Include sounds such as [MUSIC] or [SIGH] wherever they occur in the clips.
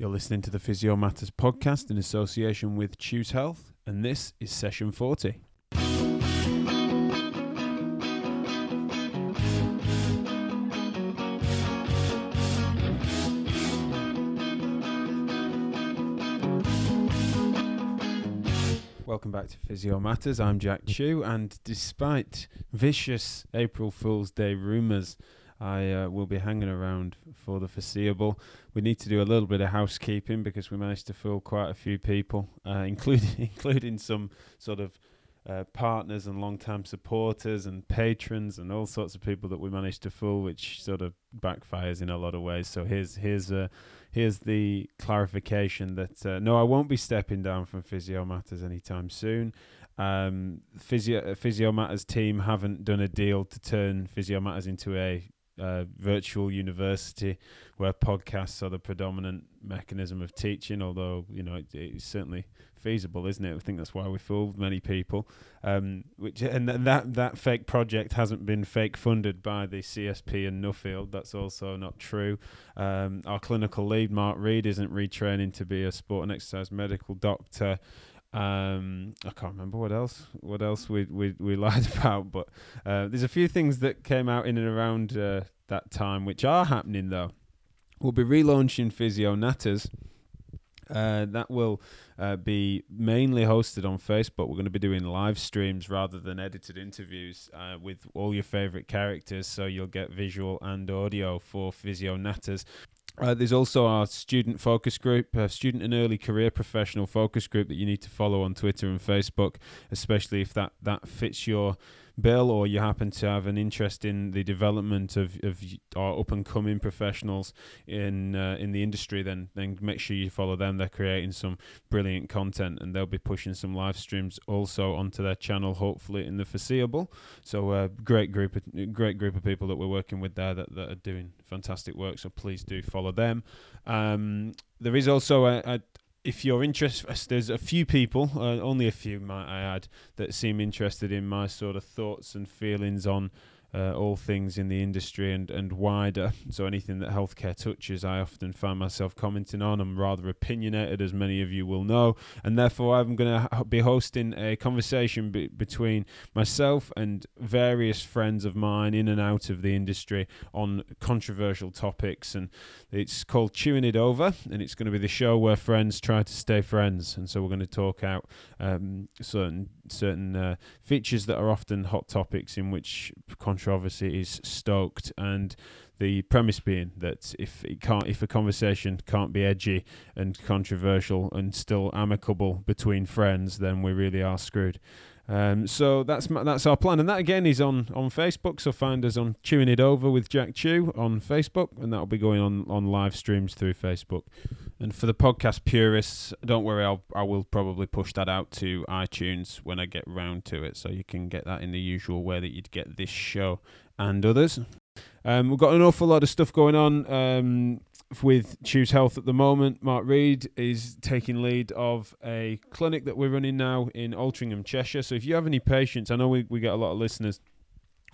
You're listening to the Physio Matters podcast in association with Chews Health, and this is session 40. Welcome back to Physio Matters. I'm Jack Chew, and despite vicious April Fool's Day rumours, I uh, will be hanging around for the foreseeable. We need to do a little bit of housekeeping because we managed to fool quite a few people, uh, [LAUGHS] including including some sort of uh, partners and long-time supporters and patrons and all sorts of people that we managed to fool, which sort of backfires in a lot of ways. So here's here's uh, here's the clarification that uh, no, I won't be stepping down from Physio Matters anytime soon. Um, Physio Physio Matters team haven't done a deal to turn Physio Matters into a uh, virtual university where podcasts are the predominant mechanism of teaching. Although you know it, it's certainly feasible, isn't it? I think that's why we fooled many people. Um, which and that that fake project hasn't been fake funded by the CSP and Nuffield. That's also not true. Um, our clinical lead Mark Reed isn't retraining to be a sport and exercise medical doctor. Um, I can't remember what else. What else we we we [LAUGHS] lied about, but uh, there's a few things that came out in and around uh, that time which are happening though. We'll be relaunching Physio Natters. Uh, that will uh, be mainly hosted on Facebook. We're going to be doing live streams rather than edited interviews uh, with all your favorite characters, so you'll get visual and audio for Physio Natters. Uh, there's also our student focus group, uh, student and early career professional focus group that you need to follow on Twitter and Facebook, especially if that, that fits your bill or you happen to have an interest in the development of, of our up and coming professionals in uh, in the industry, then then make sure you follow them. They're creating some brilliant content and they'll be pushing some live streams also onto their channel, hopefully in the foreseeable. So uh, great group, of, great group of people that we're working with there that, that are doing fantastic work. So please do follow them. Um, there is also a, a, if you're interested, there's a few people, uh, only a few, might I add, that seem interested in my sort of thoughts and feelings on uh, all things in the industry and, and wider. [LAUGHS] So anything that healthcare touches, I often find myself commenting on. I'm rather opinionated, as many of you will know, and therefore I'm going to be hosting a conversation be- between myself and various friends of mine in and out of the industry on controversial topics. And it's called Chewing It Over, and it's going to be the show where friends try to stay friends. And so we're going to talk out um, certain certain uh, features that are often hot topics in which is stoked and the premise being that if it can't if a conversation can't be edgy and controversial and still amicable between friends then we really are screwed um, so that's that's our plan, and that again is on, on Facebook. So find us on Chewing It Over with Jack Chew on Facebook, and that'll be going on, on live streams through Facebook. And for the podcast purists, don't worry, I'll I will probably push that out to iTunes when I get round to it, so you can get that in the usual way that you'd get this show and others. Um, we've got an awful lot of stuff going on. Um, with Chews Health at the moment. Mark Reed is taking lead of a clinic that we're running now in Altrincham, Cheshire. So if you have any patients, I know we, we get a lot of listeners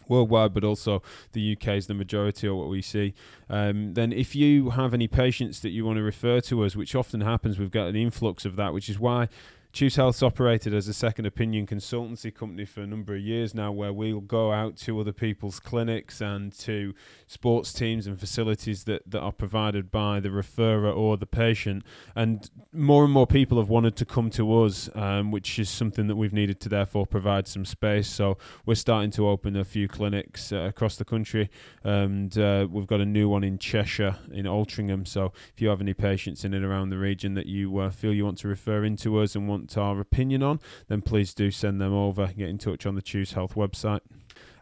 worldwide, but also the UK is the majority of what we see. Um, then, if you have any patients that you want to refer to us, which often happens, we've got an influx of that, which is why Chews Health's operated as a second opinion consultancy company for a number of years now, where we'll go out to other people's clinics and to sports teams and facilities that, that are provided by the referrer or the patient. And more and more people have wanted to come to us, um, which is something that we've needed to therefore provide some space. So we're starting to open a few clinics uh, across the country, and uh, we've got a new one in Cheshire, in Altrincham. So if you have any patients in and around the region that you uh, feel you want to refer into us and want want our opinion on, then please do send them over. Get in touch on the Chews Health website.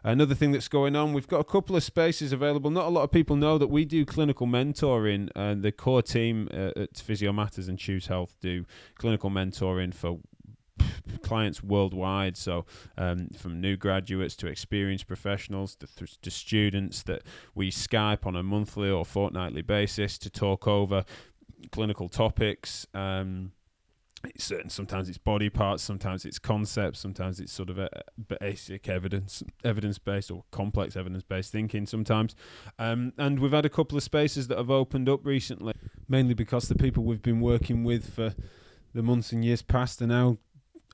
Another thing that's going on, we've got a couple of spaces available. Not a lot of people know that we do clinical mentoring, and the core team uh, at Physio Matters and Chews Health do clinical mentoring for clients worldwide. So, um, from new graduates to experienced professionals to, to students that we Skype on a monthly or fortnightly basis to talk over clinical topics. Um, it's certain sometimes it's body parts sometimes it's concepts sometimes it's sort of a basic evidence evidence based or complex evidence based thinking sometimes. Um, and we've had a couple of spaces that have opened up recently mainly because the people we've been working with for the months and years past are now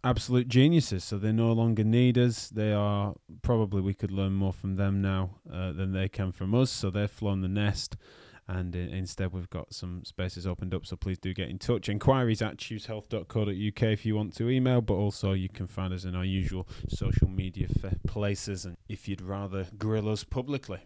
absolute geniuses. So they no longer need us. They are probably we could learn more from them now uh, than they can from us. So they've flown the nest and uh, instead we've got some spaces opened up so please do get in touch inquiries at chewshealth.co.uk if you want to email but also you can find us in our usual social media places and if you'd rather grill us publicly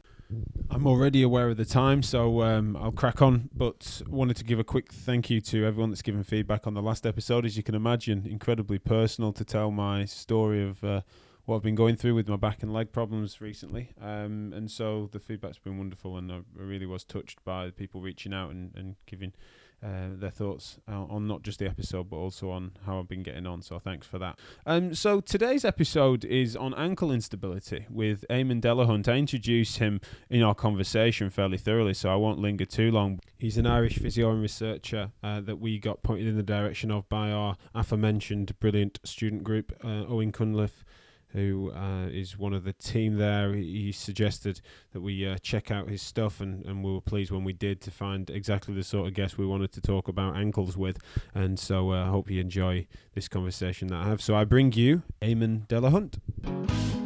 I'm already aware of the time, so um, I'll crack on. But wanted to give a quick thank you to everyone that's given feedback on the last episode. As you can imagine, incredibly personal to tell my story of uh, what I've been going through with my back and leg problems recently. Um, and so the feedback's been wonderful, and I really was touched by people reaching out and, and giving uh, their thoughts on not just the episode but also on how I've been getting on. So thanks for that. Um, so today's episode is on ankle instability with Eamonn Delahunt. I introduced him in our conversation fairly thoroughly, so I won't linger too long. He's an Irish physio and researcher uh, that we got pointed in the direction of by our aforementioned brilliant student group, uh, Owen Cunliffe who uh, is one of the team there. He suggested that we uh, check out his stuff, and, and we were pleased when we did to find exactly the sort of guest we wanted to talk about ankles with. And so I uh, hope you enjoy this conversation that I have. So I bring you Eamonn Delahunt.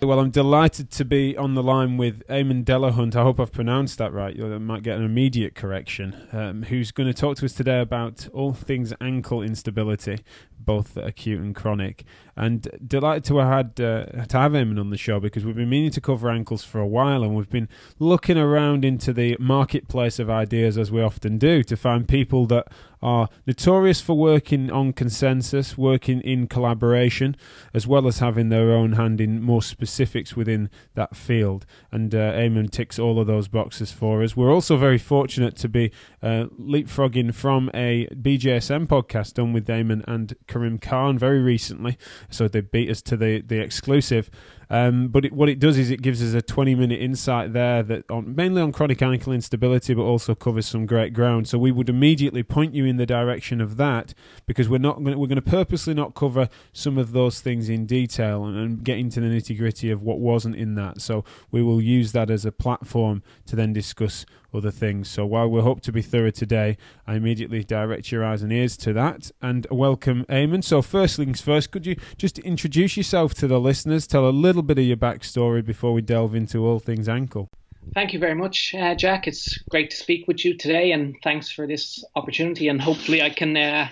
Well, I'm delighted to be on the line with Eamonn Delahunt. I hope I've pronounced that right. You might get an immediate correction. Um, who's going to talk to us today about all things ankle instability, both acute and chronic. And delighted to have had uh, to have Eamonn on the show because we've been meaning to cover ankles for a while, and we've been looking around into the marketplace of ideas as we often do to find people that are notorious for working on consensus, working in collaboration, as well as having their own hand in more specifics within that field. And uh, Eamonn ticks all of those boxes for us. We're also very fortunate to be uh, leapfrogging from a BJSM podcast done with Eamonn and Karim Khan very recently. So they beat us to the, the exclusive. Um, but it, what it does is it gives us a 20 minute insight there that on, mainly on chronic ankle instability, but also covers some great ground. So we would immediately point you in the direction of that because we're not gonna, we're going to purposely not cover some of those things in detail and, and get into the nitty gritty of what wasn't in that. So we will use that as a platform to then discuss other things. So while we hope to be thorough today, I immediately direct your eyes and ears to that and welcome Eamonn. So first things first, could you just introduce yourself to the listeners, tell a little bit of your backstory before we delve into all things ankle? Thank you very much, uh, Jack. It's great to speak with you today, and thanks for this opportunity. And hopefully, I can uh,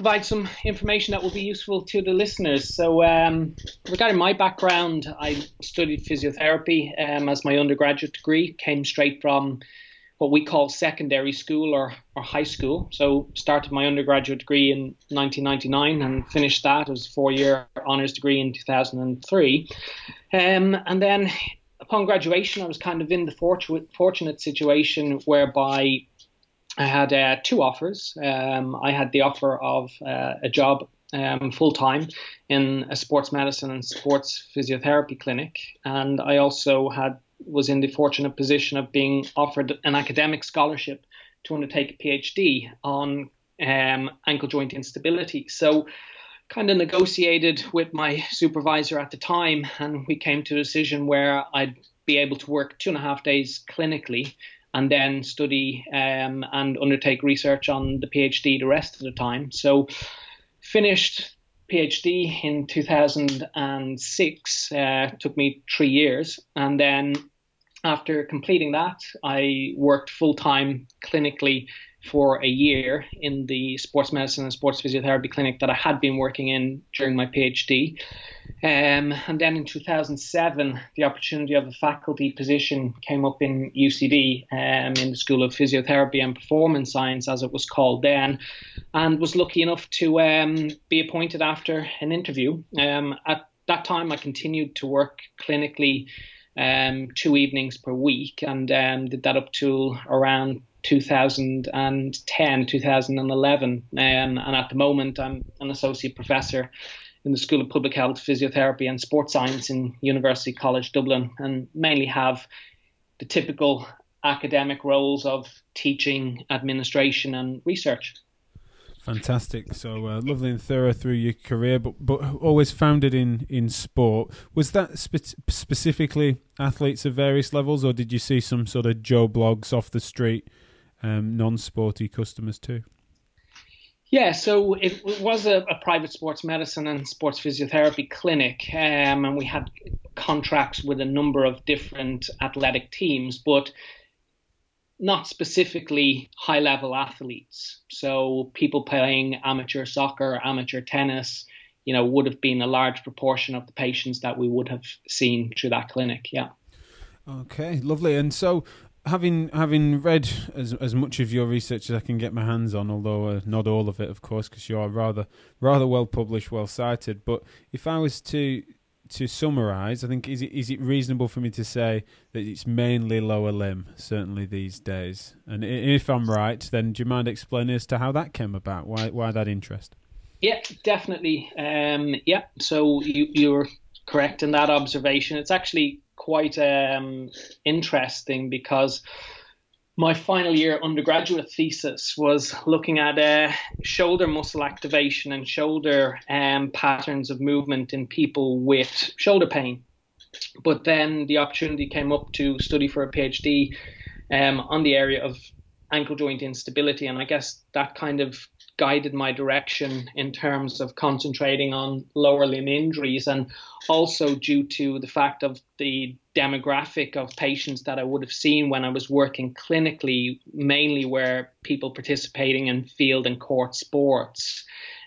provide some information that will be useful to the listeners. So, um, regarding my background, I studied physiotherapy um, as my undergraduate degree, came straight from what we call secondary school or, or high school. So, started my undergraduate degree in 1999 and finished that as a four year honours degree in 2003. Um, and then upon graduation, I was kind of in the fortunate, fortunate situation whereby I had uh, two offers. Um, I had the offer of uh, a job um, full time in a sports medicine and sports physiotherapy clinic, and I also had was in the fortunate position of being offered an academic scholarship to undertake a PhD on um, ankle joint instability. So, kind of negotiated with my supervisor at the time, and we came to a decision where I'd be able to work two and a half days clinically and then study um, and undertake research on the PhD the rest of the time. So, finished PhD in 2006. Uh, took me three years, and then after completing that, I worked full time clinically for a year in the sports medicine and sports physiotherapy clinic that I had been working in during my PhD. Um, and then in 2007, the opportunity of a faculty position came up in UCD um, in the School of Physiotherapy and Performance Science, as it was called then, and was lucky enough to um, be appointed after an interview. Um, at that time, I continued to work clinically um, two evenings per week and um, did that up to around 2010, 2011. Um, and at the moment, I'm an associate professor in the School of Public Health, Physiotherapy and Sports Science in University College Dublin, and mainly have the typical academic roles of teaching, administration, and research. Fantastic. So uh, lovely and thorough through your career, but but always founded in in sport. Was that spe- specifically athletes of various levels, or did you see some sort of Joe Bloggs off the street, um, non-sporty customers too? Yeah, so it, it was a, a, private sports medicine and sports physiotherapy clinic, um, and we had contracts with a number of different athletic teams, but not specifically high level athletes. So people playing amateur soccer, amateur tennis, you know, would have been a large proportion of the patients that we would have seen through that clinic. Yeah. Okay, lovely. And so having having read as as much of your research as I can get my hands on, although uh, not all of it, of course, because you are rather rather well published, well cited. But if I was to to summarise, I think is it is it reasonable for me to say that it's mainly lower limb, certainly these days? And if I'm right, then do you mind explaining as to how that came about? Why why that interest? Yeah, definitely. Um, yeah, so you you're correct in that observation. It's actually quite um, interesting because my final year undergraduate thesis was looking at uh, shoulder muscle activation and shoulder um, patterns of movement in people with shoulder pain. But then the opportunity came up to study for a PhD um, on the area of ankle joint instability, and I guess that kind of guided my direction in terms of concentrating on lower limb injuries and also due to the fact of the demographic of patients that I would have seen when I was working clinically, mainly were people participating in field and court sports.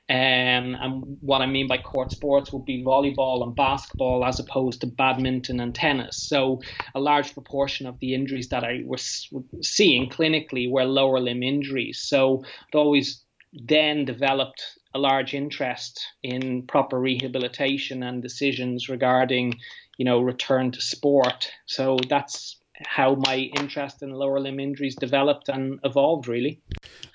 Um, and what I mean by court sports would be volleyball and basketball as opposed to badminton and tennis. So a large proportion of the injuries that I was seeing clinically were lower limb injuries. So it always then developed a large interest in proper rehabilitation and decisions regarding, you know, return to sport. So that's how my interest in lower limb injuries developed and evolved really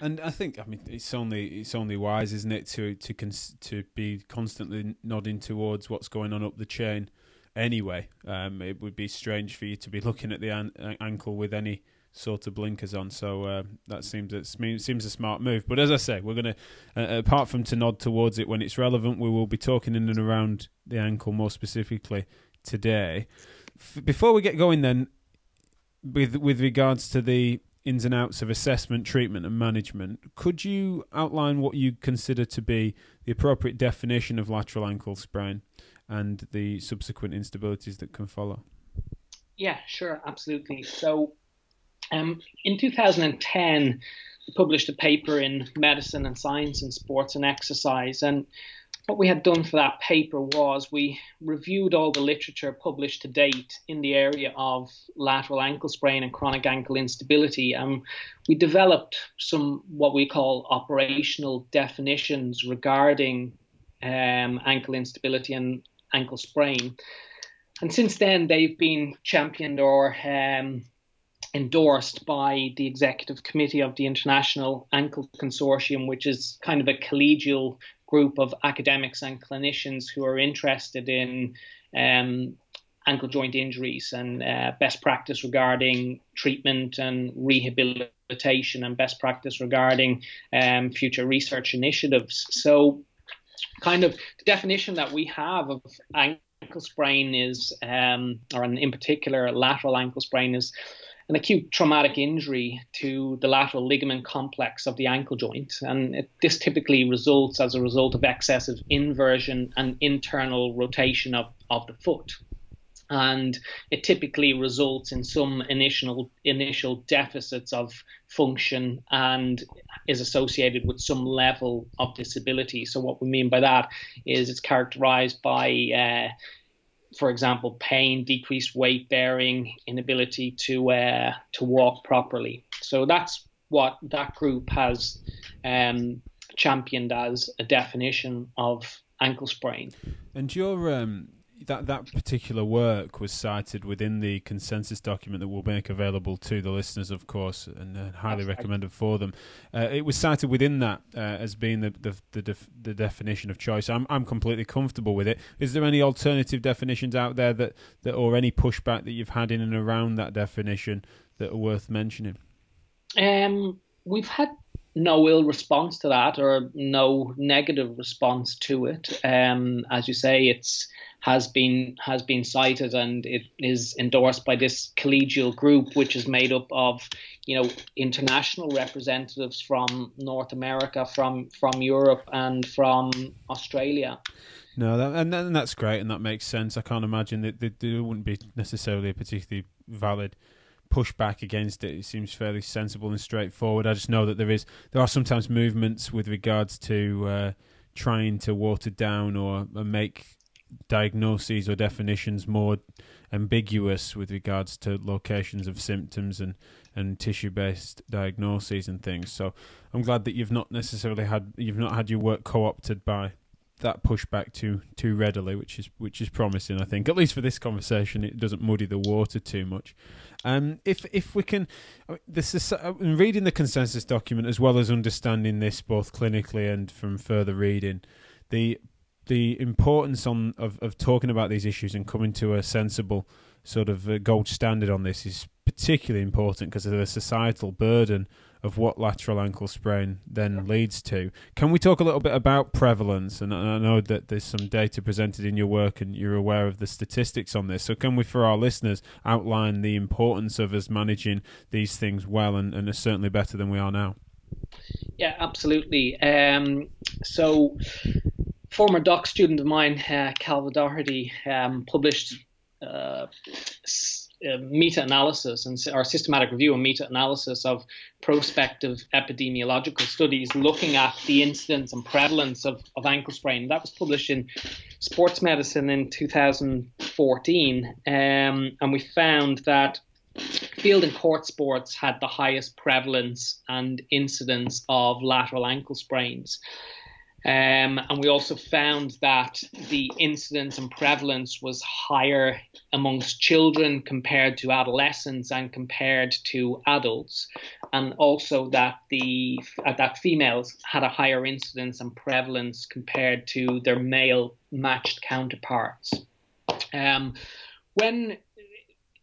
and i think i mean it's only it's only wise isn't it to to cons- to be constantly nodding towards what's going on up the chain anyway um, it would be strange for you to be looking at the an- ankle with any sort of blinkers on. So uh, that seems it seems a smart move. But as I say, we're going to uh, apart from to nod towards it when it's relevant, we will be talking in and around the ankle more specifically today. F- before we get going, then with with regards to the ins and outs of assessment, treatment, and management, could you outline what you consider to be the appropriate definition of lateral ankle sprain and the subsequent instabilities that can follow? Yeah, sure, absolutely. So um, in 2010, we published a paper in Medicine and Science and Sports and Exercise. And what we had done for that paper was we reviewed all the literature published to date in the area of lateral ankle sprain and chronic ankle instability. And we developed some what we call operational definitions regarding um, ankle instability and ankle sprain. And since then, they've been championed or um, endorsed by the executive committee of the International Ankle Consortium, which is kind of a collegial group of academics and clinicians who are interested in um, ankle joint injuries and uh, best practice regarding treatment and rehabilitation and best practice regarding um, future research initiatives. So, kind of the definition that we have of ankle sprain is, um, or in particular, lateral ankle sprain is an acute traumatic injury to the lateral ligament complex of the ankle joint. And it, this typically results as a result of excessive inversion and internal rotation of, of the foot. And it typically results in some initial initial deficits of function and is associated with some level of disability. So what we mean by that is it's characterized by uh, for example, pain, decreased weight bearing, inability to uh, to walk properly. So that's what that group has um, championed as a definition of ankle sprain. And your um, that that particular work was cited within the consensus document that we'll make available to the listeners, of course, and uh, highly That's recommended for them. Uh, it was cited within that uh, as being the the the, def- the, definition of choice. I'm I'm completely comfortable with it. Is there any alternative definitions out there that, that or any pushback that you've had in and around that definition that are worth mentioning? Um, we've had no ill response to that or no negative response to it. Um, as you say, it's has been has been cited and it is endorsed by this collegial group, which is made up of you know international representatives from North America, from from Europe, and from Australia. No, that, and, and that's great, and that makes sense. I can't imagine that, there wouldn't be necessarily a particularly valid pushback against it. It seems fairly sensible and straightforward. I just know that there is there are sometimes movements with regards to uh, trying to water down or make diagnoses or definitions more ambiguous with regards to locations of symptoms and, and tissue based diagnoses and things. So I'm glad that you've not necessarily had you've not had your work co opted by that pushback too too readily, which is which is promising. I think at least for this conversation, it doesn't muddy the water too much. Um, if if we can, this is reading the consensus document as well as understanding this both clinically and from further reading, the the importance on of, of talking about these issues and coming to a sensible sort of uh, gold standard on this is particularly important because of the societal burden of what lateral ankle sprain then leads to. Can we talk a little bit about prevalence? And I know that there's some data presented in your work and you're aware of the statistics on this. So, can we, for our listeners, outline the importance of us managing these things well and, and certainly better than we are now? Yeah, absolutely. Um, so, former doc student of mine, uh, Cailbhe Doherty, um, published uh, uh, meta-analysis and our systematic review and meta-analysis of prospective epidemiological studies looking at the incidence and prevalence of, of ankle sprain. That was published in Sports Medicine in 2014, um, and we found that field and court sports had the highest prevalence and incidence of lateral ankle sprains. Um, and we also found that the incidence and prevalence was higher amongst children compared to adolescents and compared to adults, and also that the uh, that females had a higher incidence and prevalence compared to their male matched counterparts. Um, when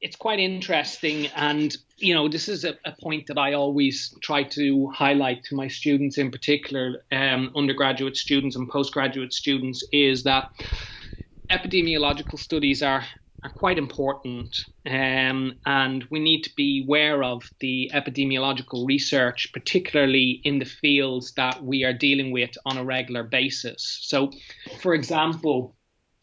it's quite interesting. And you know this is a, a, point that i always try to highlight to my students in particular um, undergraduate students and postgraduate students is that epidemiological studies are are quite important. Um, and we need to be aware of the epidemiological research particularly in the fields that we are dealing with on a regular basis. So for example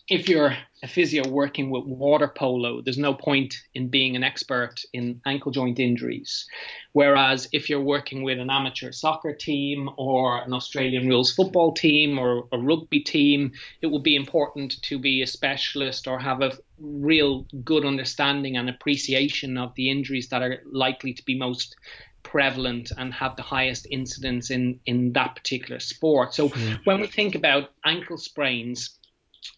if you're a physio working with water polo, there's no point in being an expert in ankle joint injuries. Whereas if you're working with an amateur soccer team or an Australian rules football team or a rugby team, it will be important to be a specialist or have a real good understanding and appreciation of the injuries that are likely to be most prevalent and have the highest incidence in in that particular sport. So mm. when we think about ankle sprains,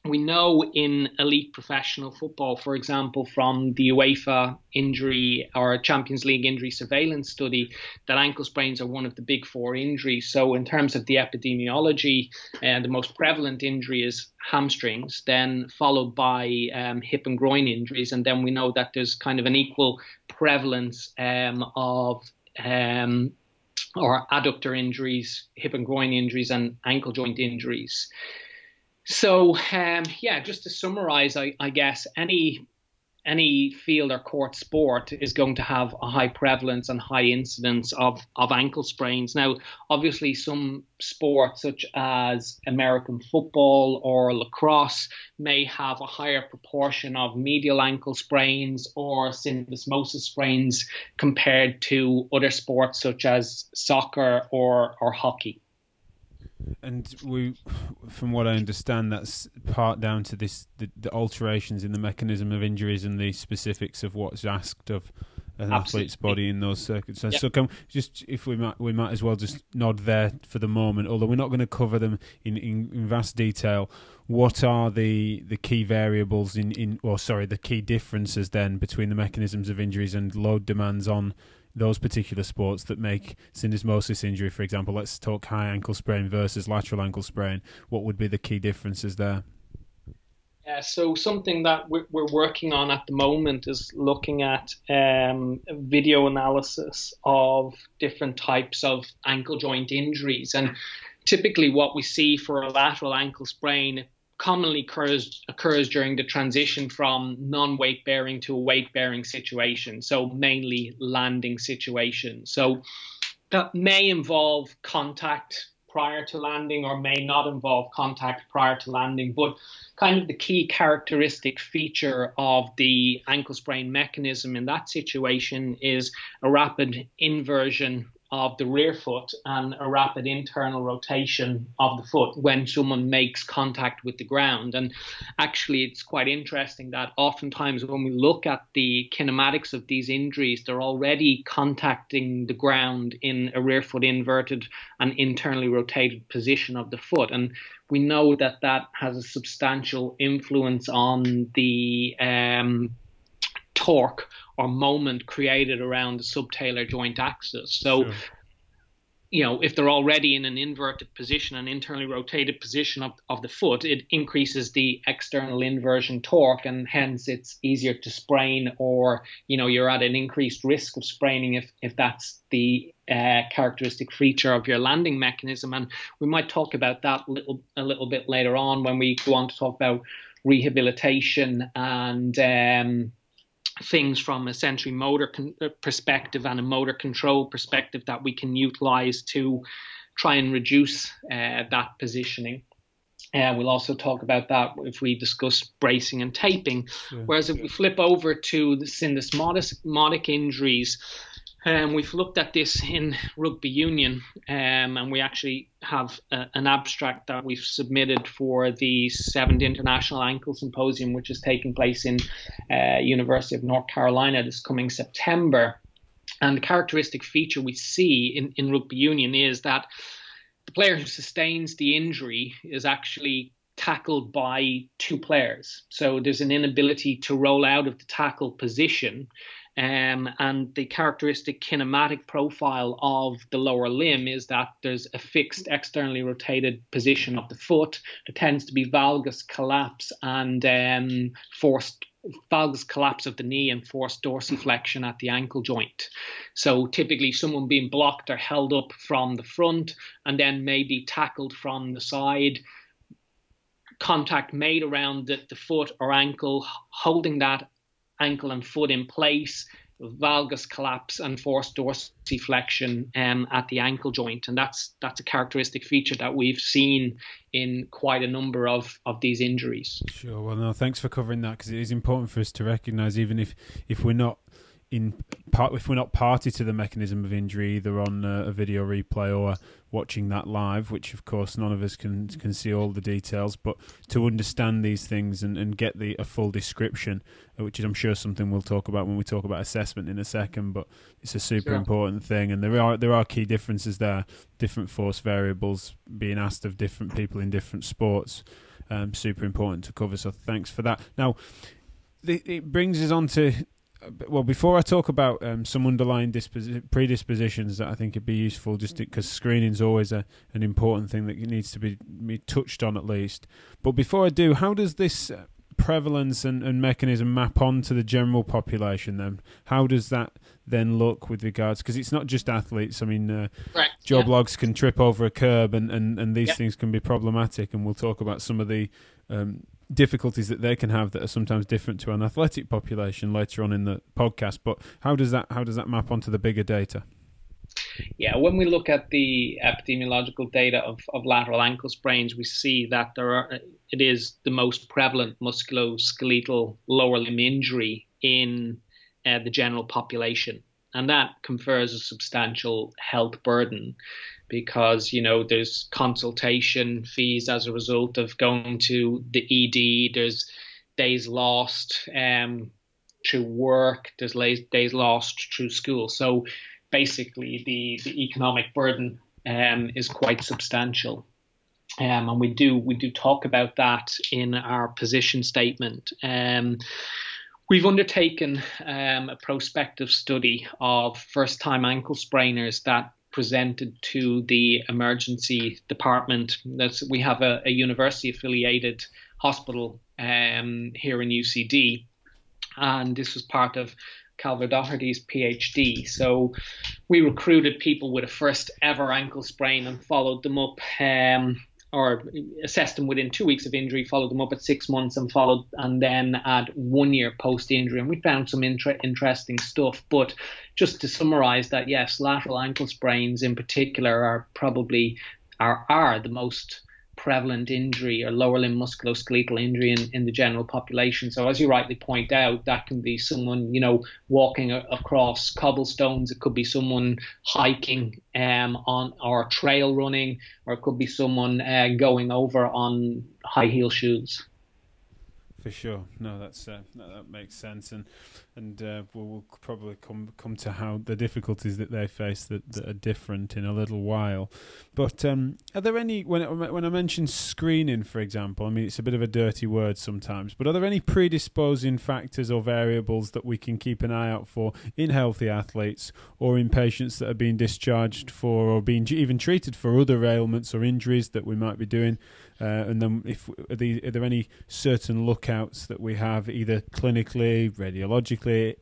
we know in elite professional football, for example, from the UEFA injury or Champions League injury surveillance study, that ankle sprains are one of the big four injuries. So, in terms of the epidemiology, uh, the most prevalent injury is hamstrings, then followed by um, hip and groin injuries. And then we know that there's kind of an equal prevalence um, of um, or adductor injuries, hip and groin injuries, and ankle joint injuries. So um, yeah, just to summarize, I, I, guess any any field or court sport is going to have a high prevalence and high incidence of, of ankle sprains. Now, obviously, some sports such as American football or lacrosse may have a higher proportion of medial ankle sprains or syndesmosis sprains compared to other sports such as soccer or, or hockey. And we, from what I understand, that's part down to this the, the, alterations in the mechanism of injuries and the specifics of what's asked of an Absolutely. athlete's body in those circumstances. Yep. So, can just if we might we might as well just nod there for the moment, although we're not going to cover them in, in, in vast detail. What are the, the key variables in, in or sorry the key differences then between the mechanisms of injuries and load demands on those particular sports that make syndesmosis injury, for example, let's talk high ankle sprain versus lateral ankle sprain. What would be the key differences there? Yeah, so something that we're, working on at the moment is looking at um, video analysis of different types of ankle joint injuries. And typically, what we see for a lateral ankle sprain commonly occurs occurs during the transition from non-weight bearing to a weight bearing situation. So mainly landing situation. So that may involve contact prior to landing or may not involve contact prior to landing. But kind of the key characteristic feature of the ankle sprain mechanism in that situation is a rapid inversion of the rear foot and a rapid internal rotation of the foot when someone makes contact with the ground. And actually, it's quite interesting that oftentimes when we look at the kinematics of these injuries, they're already contacting the ground in a rear foot inverted and internally rotated position of the foot. And we know that that has a substantial influence on the um, torque or moment created around the subtalar joint axis. So, sure. you know, if they're already in an inverted position, an internally rotated position of, of the foot, it increases the external inversion torque, and hence it's easier to sprain, or you know, you're at an increased risk of spraining if if that's the uh, characteristic feature of your landing mechanism. And we might talk about that a little a little bit later on when we go on to talk about rehabilitation and um, things from a sensory motor con- uh, perspective and a motor control perspective that we can utilize to try and reduce uh, that positioning. Uh, we'll also talk about that if we discuss bracing and taping. Yeah. Whereas if we flip over to the syndesmotic injuries, um, we've looked at this in rugby union, um, and we actually have a, an abstract that we've submitted for the seventh international ankle symposium, which is taking place in uh, University of North Carolina this coming September. And the characteristic feature we see in, in rugby union is that the player who sustains the injury is actually tackled by two players. So there's an inability to roll out of the tackle position um, and the characteristic kinematic profile of the lower limb is that there's a fixed externally rotated position of the foot. There tends to be valgus collapse and um, forced valgus collapse of the knee and forced dorsiflexion at the ankle joint. So typically someone being blocked or held up from the front and then maybe tackled from the side contact made around the, the, foot or ankle, holding that ankle and foot in place, valgus collapse and forced dorsiflexion um, at the ankle joint, and that's that's a characteristic feature that we've seen in quite a number of of these injuries. Sure. Well, no, thanks for covering that because it is important for us to recognise, even if if we're not in part if we're not party to the mechanism of injury, either on a, a video replay or watching that live, which of course none of us can can see all the details, but to understand these things and, and get the a full description, uh, which is I'm sure something we'll talk about when we talk about assessment in a second, but it's a super sure. important thing, and there are there are key differences there, different force variables being asked of different people in different sports, um, super important to cover. So thanks for that. Now. It brings us on to well, before I talk about um, some underlying disposi- predispositions that I think would be useful, just because screening is always a, an important thing that needs to be, be touched on at least. But before I do, how does this uh, prevalence and, and mechanism map onto the general population then? How does that then look with regards, because it's not just athletes, I mean, uh, right. job yeah. logs can trip over a curb and, and, and these things can be problematic, and we'll talk about some of the um, difficulties that they can have that are sometimes different to an athletic population later on in the podcast. But how does that how does that map onto the bigger data? Yeah, when we look at the epidemiological data of, of lateral ankle sprains, we see that there are it is the most prevalent musculoskeletal lower limb injury in uh, the general population, and that confers a substantial health burden because you know there's consultation fees as a result of going to the ED. There's days lost um, through work. There's days lost through school. So basically, the the economic burden um, is quite substantial. Um, and we do we do talk about that in our position statement. Um, we've undertaken um, a prospective study of first-time ankle sprainers that presented to the emergency department. That's, we have a, a university affiliated Hospital um, here in UCD, and this was part of Cailbhe Doherty's PhD. So we recruited people with a first ever ankle sprain and followed them up. Um, or assessed them within two weeks of injury, followed them up at six months, and followed, and then at one year post injury. And we found some inter- interesting stuff. But just to summarize that, yes, lateral ankle sprains in particular are probably are are the most prevalent injury or lower limb musculoskeletal injury in, in the general population. So, as you rightly point out, that can be someone, you know, walking a, across cobblestones. It could be someone hiking um, on or trail running, or it could be someone uh, going over on high heel shoes. For sure, no, that's uh, that, that makes sense, and and uh, we'll, we'll, probably come come to how the difficulties that they face that, that are different in a little while. But um, are there any when it, when I mention screening, for example? I mean, it's a bit of a dirty word sometimes, but are there any predisposing factors or variables that we can keep an eye out for in healthy athletes or in patients that are being discharged for or being even treated for other ailments or injuries that we might be doing? Uh, and then, if are, the, are there any certain lookouts that we have either clinically, radiologically?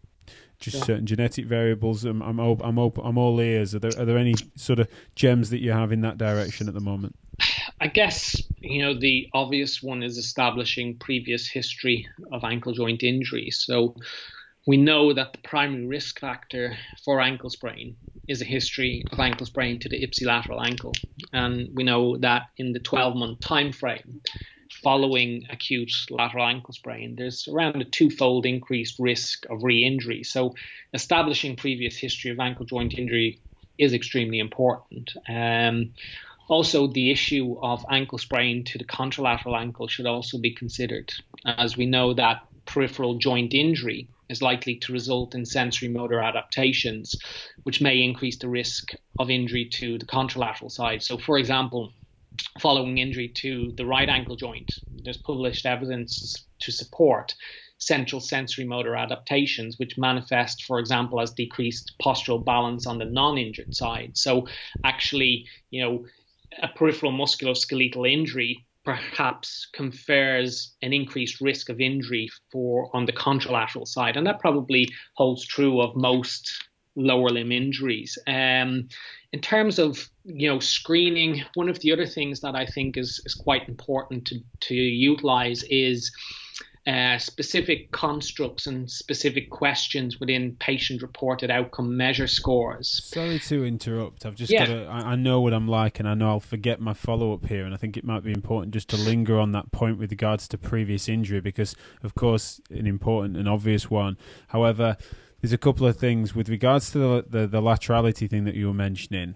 just yeah. certain genetic variables. I'm I'm op- I'm op- I'm all ears. Are there are there any sort of gems that you have in that direction at the moment? I guess you know the obvious one is establishing previous history of ankle joint injury. So we know that the primary risk factor for ankle sprain is a history of ankle sprain to the ipsilateral ankle, and we know that in the 12 month time frame following acute lateral ankle sprain, there's around a twofold increased risk of re injury. So, establishing previous history of ankle joint injury is extremely important. Um, also, the issue of ankle sprain to the contralateral ankle should also be considered, as we know that peripheral joint injury is likely to result in sensory motor adaptations, which may increase the risk of injury to the contralateral side. So, for example, following injury to the right ankle joint. There's published evidence to support central sensory motor adaptations, which manifest, for example, as decreased postural balance on the non injured side. So, actually, you know, a peripheral musculoskeletal injury perhaps confers an increased risk of injury for on the contralateral side and that probably holds true of most lower limb injuries. Um, in terms of you know screening, one of the other things that I think is is quite important to to utilize is uh, specific constructs and specific questions within patient reported outcome measure scores. Sorry to interrupt. I've just yeah. got to, I, I know what I'm like and I know I'll forget my follow up here. And I think it might be important just to linger on that point with regards to previous injury because, of course, an important and obvious one. However, there's a couple of things with regards to the the, the laterality thing that you were mentioning.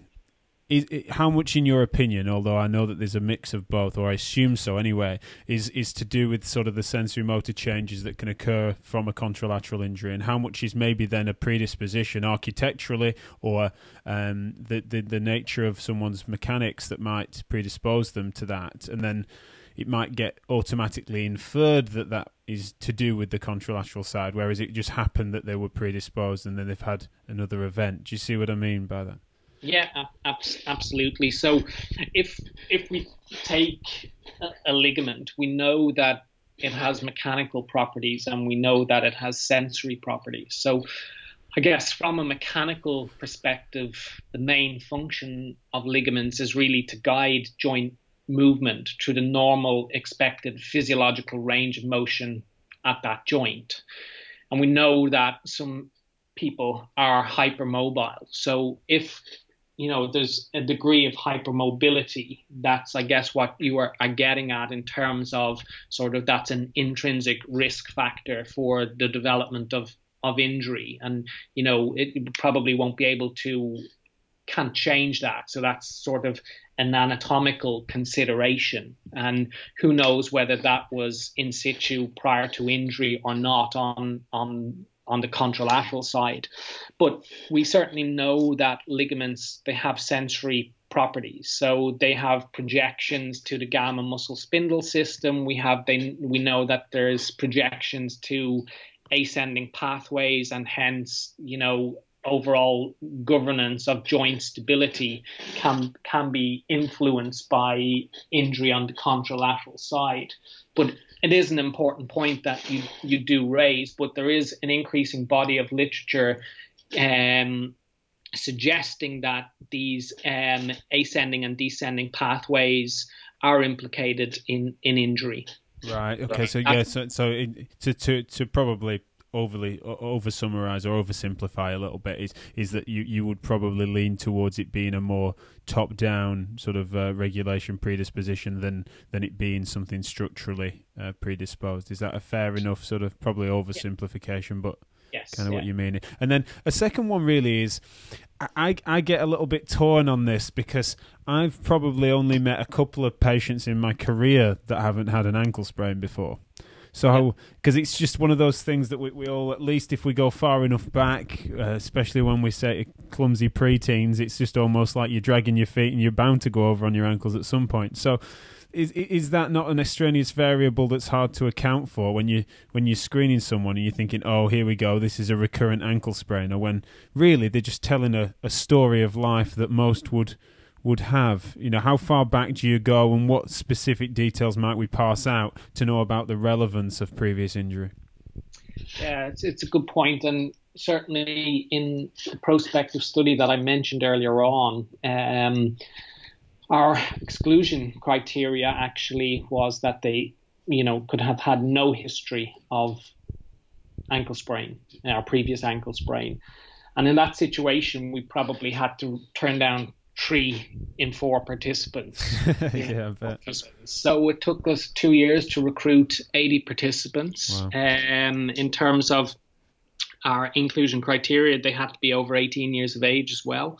Is, how much, in your opinion, although I know that there's a mix of both, or I assume so anyway, is is to do with sort of the sensory motor changes that can occur from a contralateral injury, and how much is maybe then a predisposition architecturally, or um, the, the the nature of someone's mechanics that might predispose them to that, and then it might get automatically inferred that that is to do with the contralateral side, whereas it just happened that they were predisposed and then they've had another event. Do you see what I mean by that? Yeah, absolutely. So, if if we take a, a ligament, we know that it has mechanical properties and we know that it has sensory properties. So, I guess from a mechanical perspective, the main function of ligaments is really to guide joint movement through the normal expected physiological range of motion at that joint. And we know that some people are hypermobile. So if you know there's a degree of hypermobility, that's I guess what you are, are getting at in terms of sort of that's an intrinsic risk factor for the development of of injury. And you know it probably won't be able to can't change that. So that's sort of an anatomical consideration. And who knows whether that was in situ prior to injury or not on on on the contralateral side. But we certainly know that ligaments they have sensory properties. So they have projections to the gamma muscle spindle system. We have they we know that there's projections to ascending pathways and hence, you know, overall governance of joint stability can can be influenced by injury on the contralateral side. But it is an important point that you, you do raise, but there is an increasing body of literature um, suggesting that these um, ascending and descending pathways are implicated in, in injury. Right. Okay. So yeah. So so it, to to to probably overly over summarize or oversimplify a little bit is is that you you would probably lean towards it being a more top down sort of uh, regulation predisposition than than it being something structurally uh, predisposed. Is that a fair enough sort of probably oversimplification, but yes, kind of yeah. what you mean? And then a second one really is. I, I get a little bit torn on this because I've probably only met a couple of patients in my career that haven't had an ankle sprain before. So, because it's just one of those things that we, we all, at least if we go far enough back, uh, especially when we say clumsy preteens, it's just almost like you're dragging your feet and you're bound to go over on your ankles at some point. So, is is that not an extraneous variable that's hard to account for when you when you're screening someone and you're thinking, oh, here we go, this is a recurrent ankle sprain, or when really they're just telling a, a story of life that most would would have. You know, how far back do you go, and what specific details might we pass out to know about the relevance of previous injury? Yeah, it's it's a good point, and certainly in the prospective study that I mentioned earlier on. Um, our exclusion criteria actually was that they, you know, could have had no history of ankle sprain, our previous ankle sprain. And in that situation, we probably had to turn down three in four participants. [LAUGHS] yeah. So it took us two years to recruit 80 participants. Wow. Um, in terms of our inclusion criteria, they had to be over 18 years of age as well.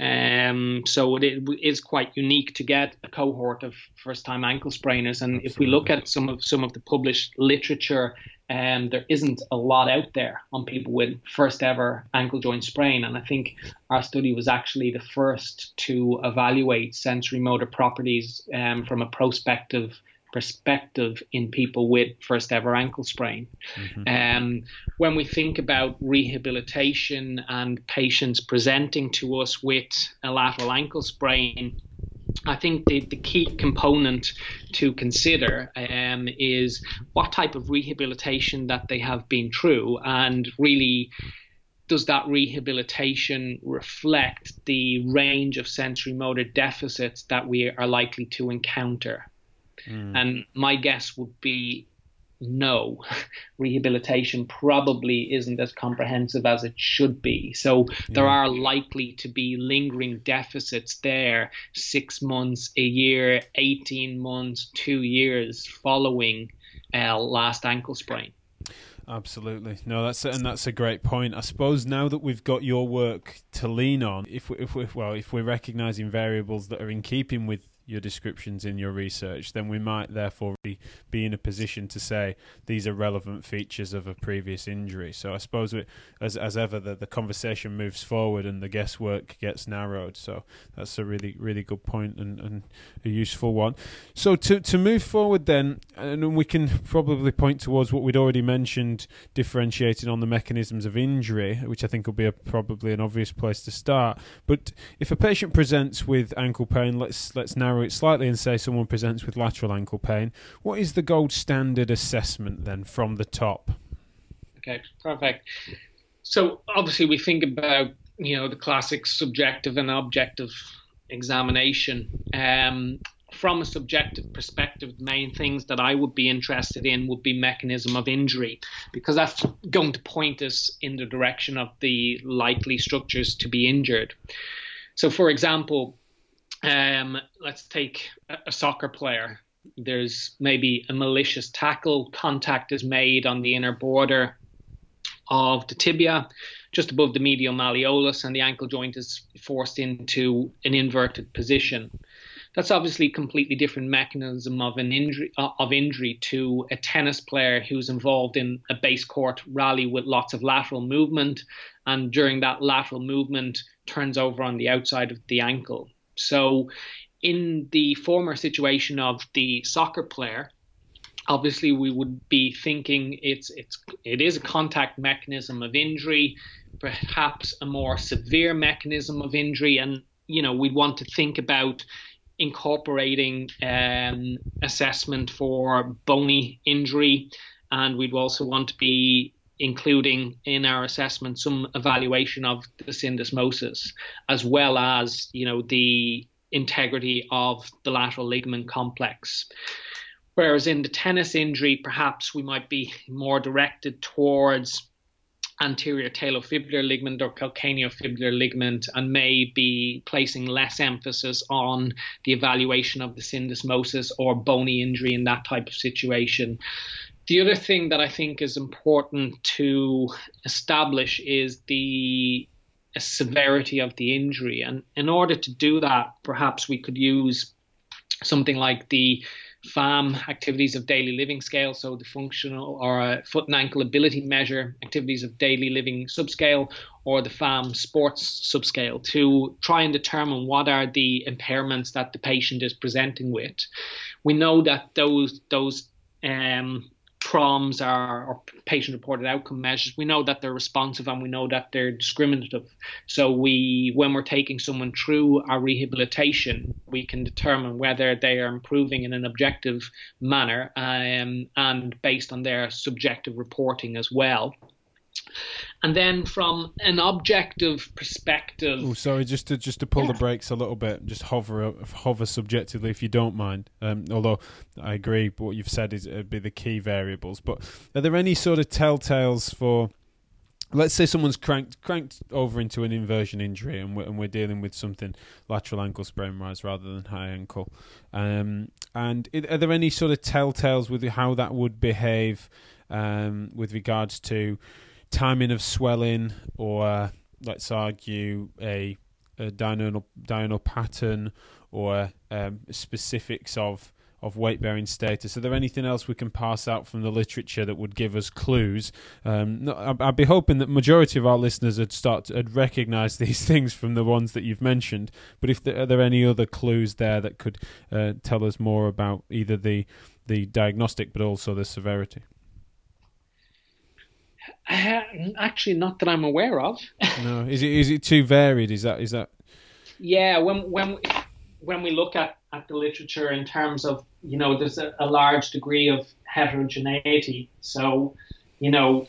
Um, so it is quite unique to get a cohort of first-time ankle sprainers. And Absolutely. if we look at some of some of the published literature um, there isn't a lot out there on people with first ever ankle joint sprain. And I think our study was actually the first to evaluate sensory motor properties um, from a prospective perspective in people with first ever ankle sprain. Mm-hmm. Um, when we think about rehabilitation and patients presenting to us with a lateral ankle sprain, I think the, the key component to consider um, is what type of rehabilitation that they have been through, and really does that rehabilitation reflect the range of sensory motor deficits that we are likely to encounter? Mm. And my guess would be no, [LAUGHS] rehabilitation probably isn't as comprehensive as it should be. So yeah. there are likely to be lingering deficits there six months, a year, 18 months, two years following uh, last ankle sprain. Absolutely, no, that's and that's a great point. I suppose now that we've got your work to lean on, if we, if we well, if we're recognizing variables that are in keeping with your descriptions in your research, then we might therefore be, in a position to say these are relevant features of a previous injury. So I suppose it, as as ever, the, the conversation moves forward and the guesswork gets narrowed. So that's a really really good point and, and a useful one. So to to move forward then, and we can probably point towards what we'd already mentioned, differentiating on the mechanisms of injury, which I think will be a, probably an obvious place to start. But if a patient presents with ankle pain, let's let's now it slightly and say someone presents with lateral ankle pain, what is the gold standard assessment then from the top? Okay, perfect. So obviously we think about you know the classic subjective and objective examination. Um, from a subjective perspective, the main things that I would be interested in would be mechanism of injury, because that's going to point us in the direction of the likely structures to be injured. So, for example, um, let's take a, soccer player. There's maybe a malicious tackle. Contact is made on the inner border of the tibia, just above the medial malleolus, and the ankle joint is forced into an inverted position. That's obviously a completely different mechanism of an injury uh, of injury to a tennis player who's involved in a base court rally with lots of lateral movement, and during that lateral movement turns over on the outside of the ankle. So, in the former situation of the soccer player, obviously we would be thinking it's it's it is a contact mechanism of injury, perhaps a more severe mechanism of injury, and you know we'd want to think about incorporating um, assessment for bony injury, and we'd also want to be including in our assessment some evaluation of the syndesmosis, as well as you know the integrity of the lateral ligament complex. Whereas in the tennis injury, perhaps we might be more directed towards anterior talofibular ligament or calcaneofibular ligament and may be placing less emphasis on the evaluation of the syndesmosis or bony injury in that type of situation. The other thing that I think is important to establish is the severity of the injury. And in order to do that, perhaps we could use something like the FAM activities of daily living scale, so the functional or foot and ankle ability measure activities of daily living subscale, or the FAM sports subscale to try and determine what are the impairments that the patient is presenting with. We know that those those um, PROMs are or patient reported outcome measures, we know that they're responsive and we know that they're discriminative. So we, when we're taking someone through our rehabilitation, we can determine whether they are improving in an objective manner um, and based on their subjective reporting as well. And then from an objective perspective. Oh, sorry, just to just to pull yeah. the brakes a little bit, just hover hover subjectively if you don't mind. Um, although I agree, what you've said is uh, be the key variables. But are there any sort of telltales for? Let's say someone's cranked cranked over into an inversion injury, and we're, and we're dealing with something lateral ankle sprain rise rather than high ankle. Um, and are there any sort of telltales with how that would behave um, with regards to timing of swelling, or let's argue a, a diurnal, diurnal pattern, or um, specifics of of weight bearing status. Are there anything else we can pass out from the literature that would give us clues? Um, no, I'd be hoping that majority of our listeners would start to recognise [LAUGHS] these things from the ones that you've mentioned. But if there, are there any other clues there that could uh, tell us more about either the the diagnostic but also the severity? Actually, not that I'm aware of. no, is it is it too varied? Is that is that? Yeah, when when when we look at, at the literature in terms of you know there's a, a large degree of heterogeneity, so you know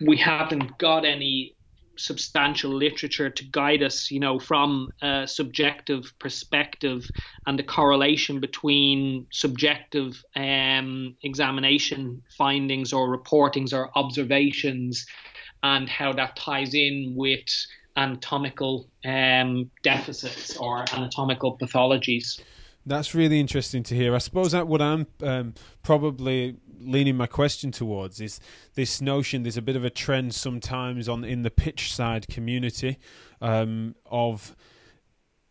we haven't got any substantial literature to guide us, you know, from a subjective perspective and the correlation between subjective um, examination findings or reportings or observations and how that ties in with anatomical um, deficits or anatomical pathologies. That's really interesting to hear. I suppose that what I'm um, probably leaning my question towards is this notion. There's a bit of a trend sometimes on in the pitch side community um, of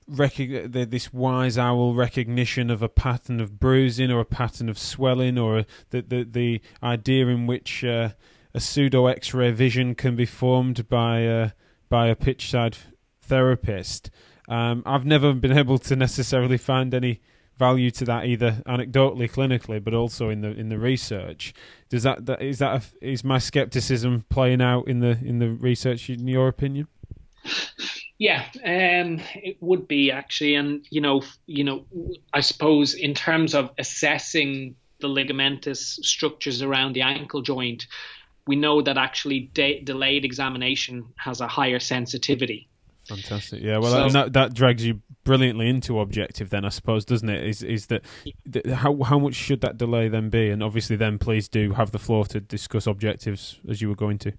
this wise owl recognition of a pattern of bruising or a pattern of swelling or the the, the idea in which uh, a pseudo X-ray vision can be formed by uh, by a pitch side therapist. Um, I've never been able to necessarily find any value to that either anecdotally, clinically, but also in the in the research. Does that, that is that a, is my skepticism playing out in the in the research in your opinion? Yeah, um, it would be actually, and you know, you know, I suppose in terms of assessing the ligamentous structures around the ankle joint, we know that actually de- delayed examination has a higher sensitivity. Fantastic. Yeah. Well, so, that, that drags you brilliantly into objective, then I suppose, doesn't it? Is is that, that how how much should that delay then be? And obviously, then please do have the floor to discuss objectives as you were going to.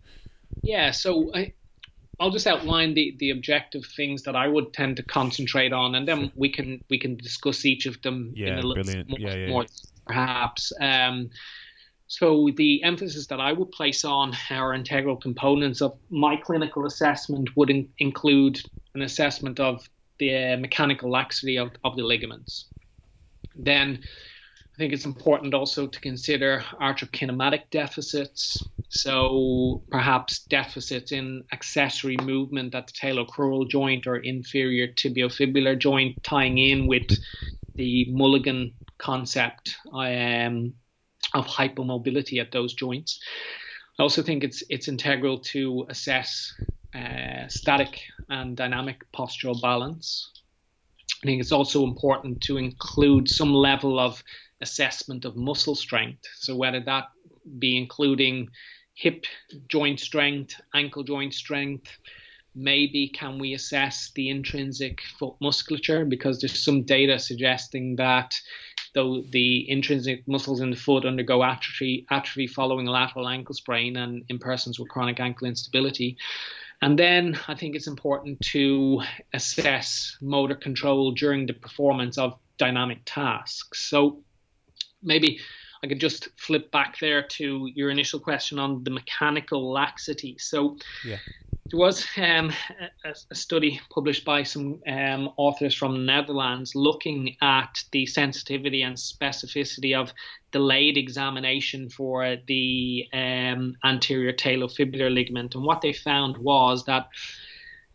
Yeah. So I, I'll just outline the, the objective things that I would tend to concentrate on, and then we can we can discuss each of them yeah, in a little brilliant. more, yeah, yeah, more perhaps. Um, so the emphasis that I would place on our integral components of my clinical assessment would in- include an assessment of the mechanical laxity of, of the ligaments. Then I think it's important also to consider arthrokinematic deficits. So perhaps deficits in accessory movement at the talocrural joint or inferior tibiofibular joint, tying in with the Mulligan concept. Um, of hypomobility at those joints. I also think it's it's integral to assess uh, static and dynamic postural balance. I think it's also important to include some level of assessment of muscle strength. So whether that be including hip joint strength, ankle joint strength, maybe can we assess the intrinsic foot musculature because there's some data suggesting that though the intrinsic muscles in the foot undergo atrophy, atrophy following a lateral ankle sprain and in persons with chronic ankle instability. And then I think it's important to assess motor control during the performance of dynamic tasks. So maybe I could just flip back there to your initial question on the mechanical laxity. So yeah. There was um, a, a, study published by some um, authors from the Netherlands looking at the sensitivity and specificity of delayed examination for the um, anterior talofibular ligament. And what they found was that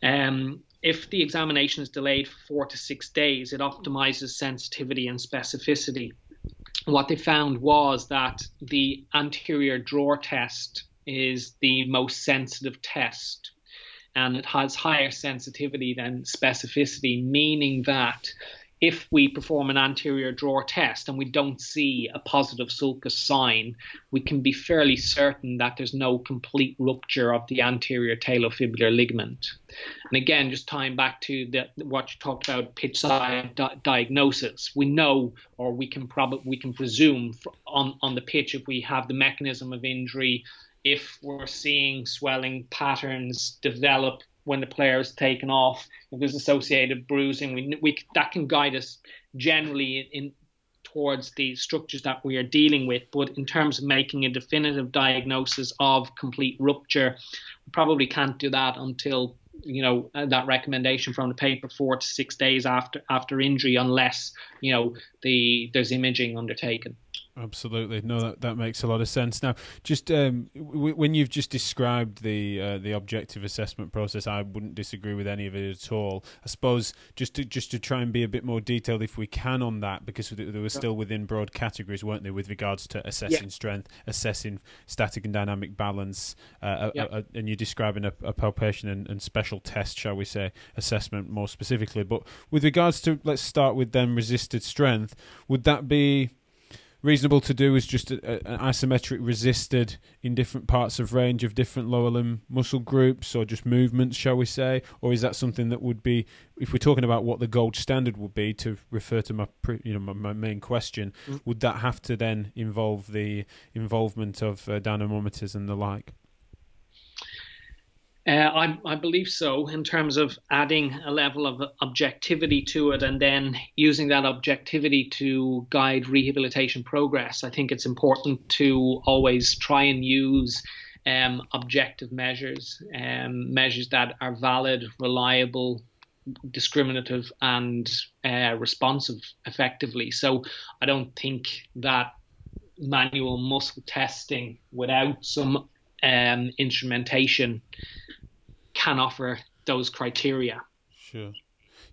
um, if the examination is delayed for four to six days, it optimizes sensitivity and specificity. What they found was that the anterior drawer test is the most sensitive test and it has higher sensitivity than specificity, meaning that if we perform an anterior drawer test and we don't see a positive sulcus sign, we can be fairly certain that there's no complete rupture of the anterior talofibular ligament. And again, just tying back to the, what you talked about, pitch side di- diagnosis, we know or we can probably we can presume on on the pitch if we have the mechanism of injury if we're seeing swelling patterns develop when the player is taken off, if there's associated bruising, we, we that can guide us generally in, in towards the structures that we are dealing with. But in terms of making a definitive diagnosis of complete rupture, we probably can't do that until you know uh, that recommendation from the paper four to six days after after injury, unless you know the there's imaging undertaken. Absolutely, no, that, that makes a lot of sense. Now, just um, w- when you've just described the uh, the objective assessment process, I wouldn't disagree with any of it at all. I suppose just to just to try and be a bit more detailed, if we can, on that, because they were still within broad categories, weren't they, with regards to assessing yeah. strength, assessing static and dynamic balance, uh, yeah. a, a, and you're describing a, a palpation and, and special test, shall we say, assessment more specifically. But with regards to, let's start with then resisted strength, would that be reasonable to do is just a, an isometric resisted in different parts of range of different lower limb muscle groups or just movements, shall we say? Or is that something that would be, if we're talking about what the gold standard would be, to refer to my, you know, my, my main question, mm. would that have to then involve the involvement of uh, dynamometers and the like? Uh, I, I, believe so, in terms of adding a level of objectivity to it and then using that objectivity to guide rehabilitation progress. I think it's important to always try and use um, objective measures, um, measures that are valid, reliable, discriminative, and uh, responsive effectively. So I don't think that manual muscle testing without some um, instrumentation can offer those criteria. Sure.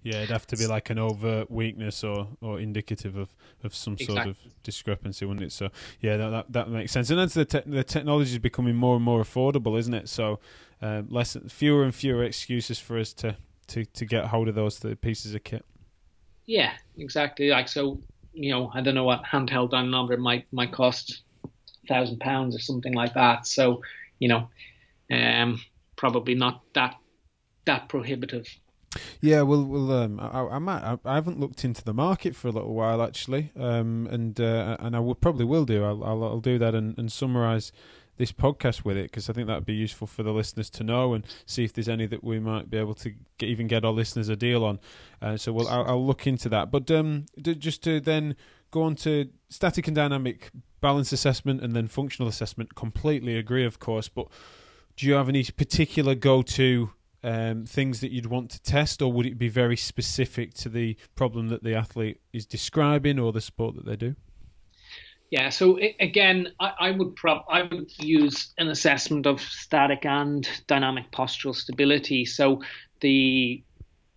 Yeah, it'd have to be like an overt weakness or, or indicative of, of some exactly. sort of discrepancy, wouldn't it? So yeah, that that, that makes sense. And as the te- the technology is becoming more and more affordable, isn't it? So uh, less fewer and fewer excuses for us to, to, to get hold of those pieces of kit. Yeah, exactly. Like so, you know, I don't know what handheld dynamometer might might cost, thousand pounds or something like that. So you know, um, probably not that that prohibitive. Yeah, well, well, um, I, I might. I, I, haven't looked into the market for a little while actually, um, and uh, and I probably will do. I'll, I'll, I'll do that and, and summarize this podcast with it because I think that would be useful for the listeners to know and see if there's any that we might be able to get, even get our listeners a deal on. Uh, so we'll, I'll, I'll, look into that. But um, just to then go on to static and dynamic balance assessment and then functional assessment. Completely agree, of course, but do you have any particular go-to um, things that you'd want to test, or would it be very specific to the problem that the athlete is describing or the sport that they do? Yeah, so again, I, I would prob- I would use an assessment of static and dynamic postural stability. So the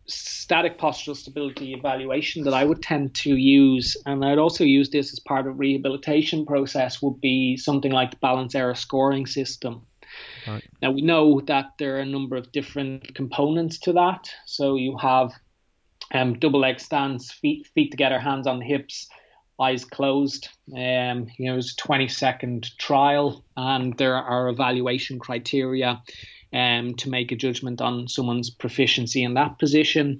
static postural stability evaluation that I would tend to use, and I'd also use this as part of rehabilitation process, would be something like the balance error scoring system. Right. Now we know that there are a number of different components to that. So you have um, double leg stance, feet feet together, hands on the hips, eyes closed. Um, you know, it was a 20 second trial, and there are evaluation criteria um, to make a judgment on someone's proficiency in that position.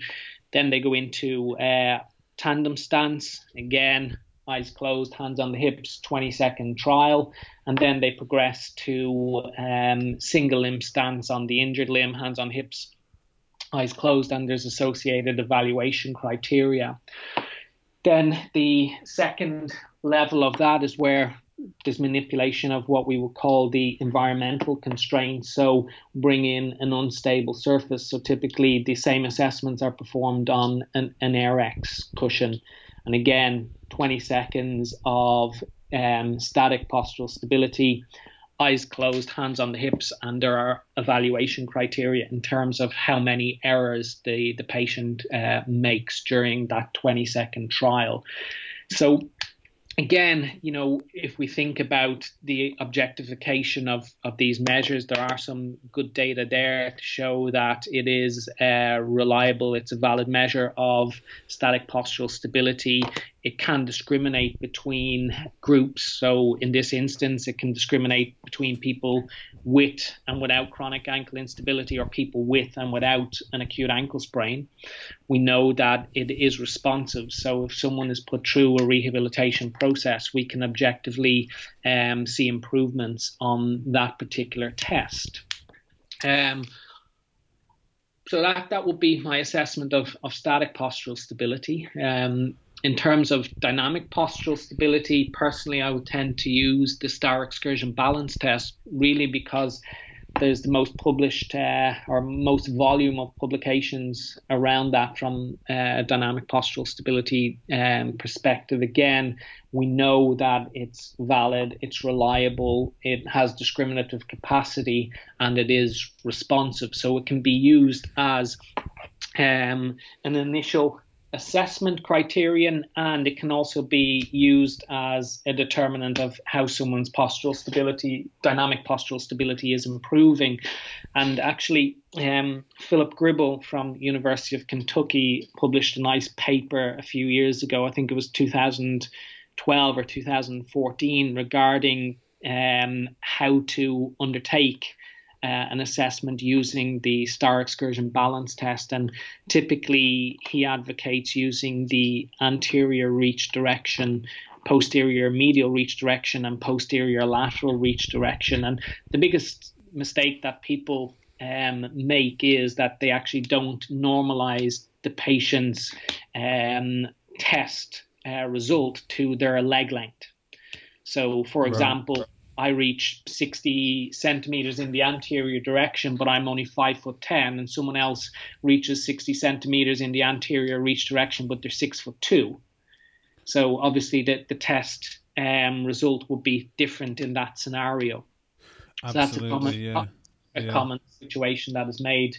Then they go into uh, tandem stance again. Eyes closed, hands on the hips, 20 second trial, and then they progress to um, single limb stance on the injured limb, hands on hips, eyes closed, and there's associated evaluation criteria. Then the second level of that is where there's manipulation of what we would call the environmental constraints. So bring in an unstable surface. So typically the same assessments are performed on an, an cushion. And again, 20 seconds of um, static postural stability eyes closed, hands on the hips, and there are evaluation criteria in terms of how many errors the, the patient uh, makes during that 20 second trial. So again, you know, if we think about the objectification of, of these measures, there are some good data there to show that it is uh, reliable. It's a valid measure of static postural stability. It can discriminate between groups. So, in this instance, it can discriminate between people with and without chronic ankle instability or people with and without an acute ankle sprain. We know that it is responsive. So, if someone is put through a rehabilitation process, we can objectively um, see improvements on that particular test. Um, so that that would be my assessment of, of static postural stability. Um, in terms of dynamic postural stability, personally, I would tend to use the Star Excursion Balance Test really because there's the most published uh, or most volume of publications around that from uh, a dynamic postural stability um, perspective. Again, we know that it's valid, it's reliable, it has discriminative capacity, and it is responsive. So it can be used as um, an initial assessment criterion and it can also be used as a determinant of how someone's postural stability, dynamic postural stability is improving. And actually, um, Phillip Gribble from University of Kentucky published a nice paper a few years ago, I think it was 2012 or 2014, regarding um, how to undertake uh, an assessment using the star excursion balance test. And typically, he advocates using the anterior reach direction, posterior medial reach direction, and posterior lateral reach direction. And the biggest mistake that people um, make is that they actually don't normalize the patient's um, test uh, result to their leg length. So, for right. I reach 60 centimeters in the anterior direction, but I'm only five foot 10, and someone else reaches 60 centimeters in the anterior reach direction, but they're six foot two. So obviously, the, the test um, result would be different in that scenario. Absolutely, so that's a common, yeah. a yeah. common situation that is made.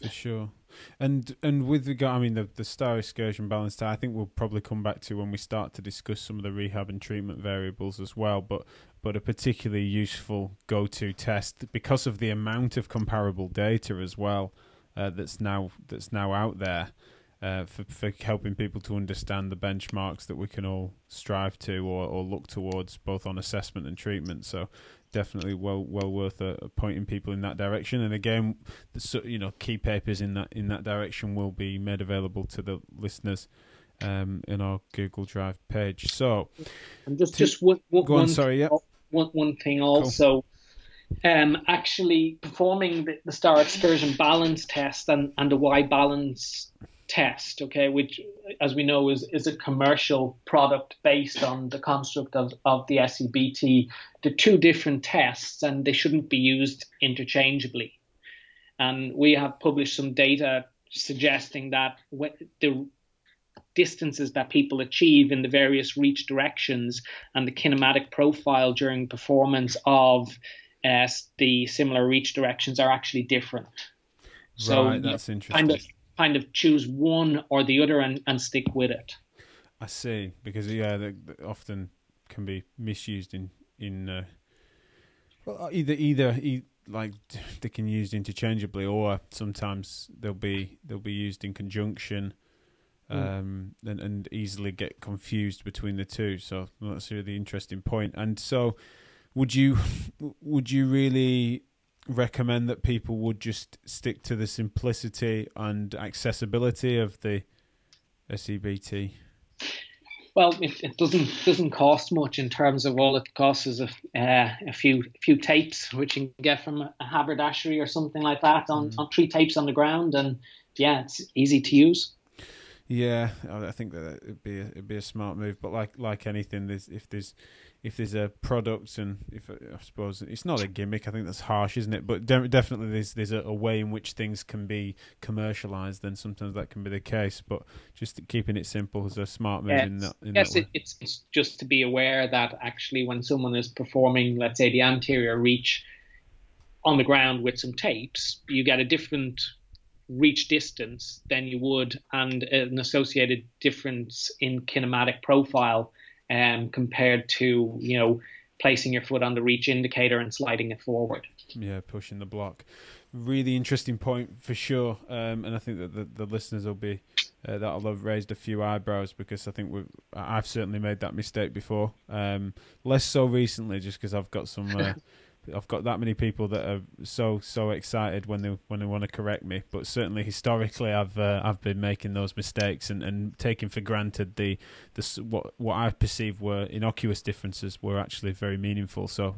For sure. And and with regard, I mean, the the star excursion balance I think we'll probably come back to when we start to discuss some of the rehab and treatment variables as well. But but a particularly useful go-to test because of the amount of comparable data as well uh, that's now that's now out there uh, for, for helping people to understand the benchmarks that we can all strive to or, or look towards both on assessment and treatment. So definitely well well worth uh, pointing people in that direction. And again, the, you know key papers in that in that direction will be made available to the listeners um, in our Google Drive page. So, and just to, just one, one, go on. Sorry, yeah one, one thing also. Cool. Um, actually performing the, the, star excursion balance test and, and the Y balance test, okay, which as we know is, is a commercial product based on the construct of, of the SEBT. The two different tests and they shouldn't be used interchangeably. And we have published some data suggesting that the distances that people achieve in the various reach directions and the kinematic profile during performance of uh, the similar reach directions are actually different. So right, that's interesting. Kind of, kind of choose one or the other and, and stick with it. I see, because yeah, they, they often can be misused in in uh, well, either either e- like [LAUGHS] they can use interchangeably, or sometimes they'll be they'll be used in conjunction um, and, and easily get confused between the two. So that's a really interesting point. And so, would you [LAUGHS] would you really recommend that people would just stick to the simplicity and accessibility of the SEBT? Well, it, it, doesn't doesn't cost much in terms of all it costs is a, uh, a few few tapes which you can get from a haberdashery or something like that on, mm. on three tapes on the ground, and yeah, it's easy to use. Yeah, I think that it'd be a, it'd be a smart move. But like like anything, there's if there's if there's a product and if uh, I suppose it's not a gimmick, I think that's harsh, isn't it? But de- definitely there's there's a, a, way in which things can be commercialized. Then sometimes that can be the case. But just keeping it simple is a smart move. in that, in yes, that it's it's just to be aware that actually when someone is performing, let's say the anterior reach on the ground with some tapes, you get a different reach distance than you would and an associated difference in kinematic profile um, compared to you know placing your foot on the reach indicator and sliding it forward. Yeah pushing the block. Really interesting point for sure. Um, and i think that the, the listeners will be uh, that'll have raised a few eyebrows because I think I've certainly made that mistake before. Um, less so recently, just because I've got some uh, [LAUGHS] I've got that many people that are so so excited when they when they want to correct me. But certainly historically, I've uh, I've been making those mistakes and, and taking for granted the the what what I perceived were innocuous differences were actually very meaningful. So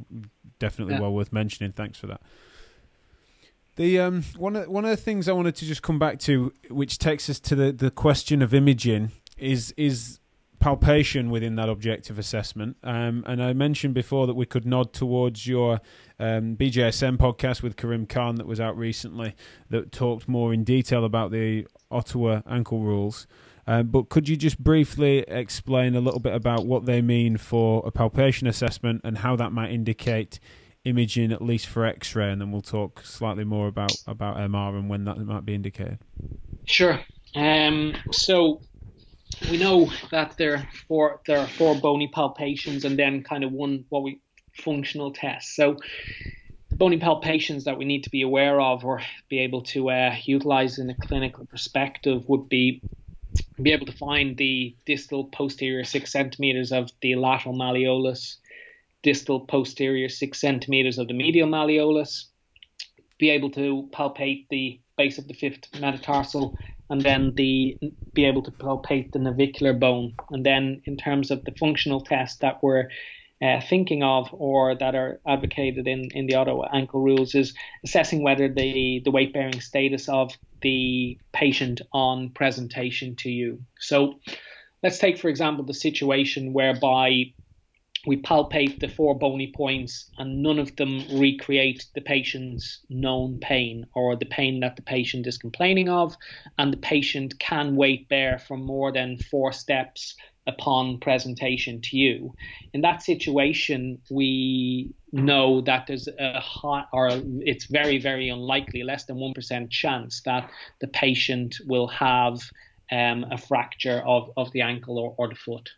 definitely yeah. well worth mentioning. Thanks for that. The um one of one of the things I wanted to just come back to, which takes us to the, the question of imaging, is is palpation within that objective assessment. Um, and I mentioned before that we could nod towards your um, BJSM podcast with Karim Khan that was out recently that talked more in detail about the Ottawa ankle rules. Um, but could you just briefly explain a little bit about what they mean for a palpation assessment and how that might indicate imaging, at least for X-ray, and then we'll talk slightly more about about MR and when that might be indicated. Sure. Um, so we know that there are four there are four bony palpations and then kind of one what we functional test. So the bony palpations that we need to be aware of or be able to uh, utilize in a clinical perspective would be be able to find the distal posterior six centimeters of the lateral malleolus, distal posterior six centimeters of the medial malleolus, be able to palpate the base of the fifth metatarsal and then the be able to palpate the navicular bone. And then in terms of the functional tests that we're uh, thinking of or that are advocated in, in the Ottawa ankle rules is assessing whether the, the weight bearing status of the patient on presentation to you. So let's take, for example, the situation whereby we palpate the four bony points and none of them recreate the patient's known pain or the pain that the patient is complaining of and the patient can weight bear for more than four steps upon presentation to you. In that situation we know that there's a high or it's very very unlikely less than 1% chance that the patient will have um, a fracture of, of the ankle or, or the foot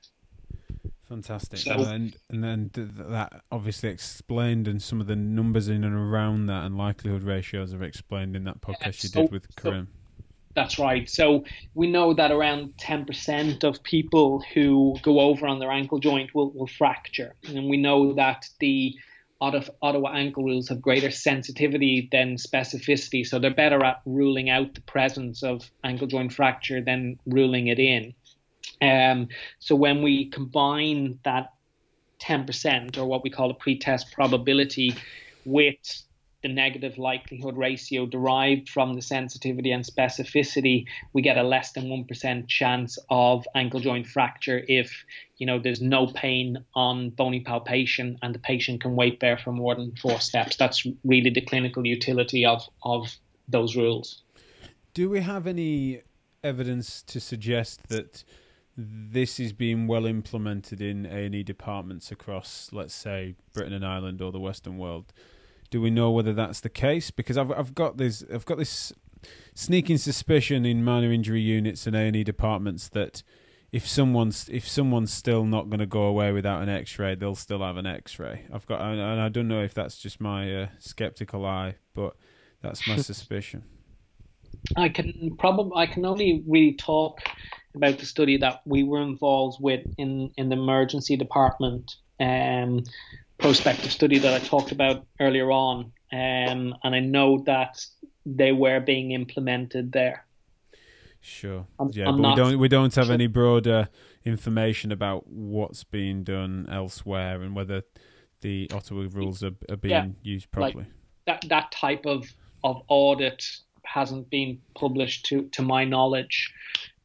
Fantastic. So, and and then that obviously explained, and some of the numbers in and around that and likelihood ratios are explained in that podcast yeah, so, you did with Karim. So, that's right. So we know that around 10% of people who go over on their ankle joint will, will fracture. And we know that the Ottawa ankle rules have greater sensitivity than specificity. So they're better at ruling out the presence of ankle joint fracture than ruling it in. Um, so when we combine that 10% or what we call a pretest probability with the negative likelihood ratio derived from the sensitivity and specificity, we get a less than 1% chance of ankle joint fracture if, you know, there's no pain on bony palpation and the patient can weight bear for more than four steps. That's really the clinical utility of, of those rules. Do we have any evidence to suggest that this is being well implemented in A and E departments across, let's say, Britain and Ireland or the Western world. Do we know whether that's the case? Because I've I've got this I've got this sneaking suspicion in minor injury units and A and E departments that if someone's if someone's still not going to go away without an X-ray, they'll still have an X-ray. I've got and I don't know if that's just my uh, skeptical eye, but that's my [LAUGHS] suspicion. I can probably I can only really talk about the study that we were involved with in, in the emergency department um, prospective study that I talked about earlier on. Um, and I know that they were being implemented there. Sure. I'm, yeah, I'm but we don't we don't have sure. any broader information about what's being done elsewhere and whether the Ottawa rules are, are being yeah, used properly. Like that that type of of audit hasn't been published to to my knowledge,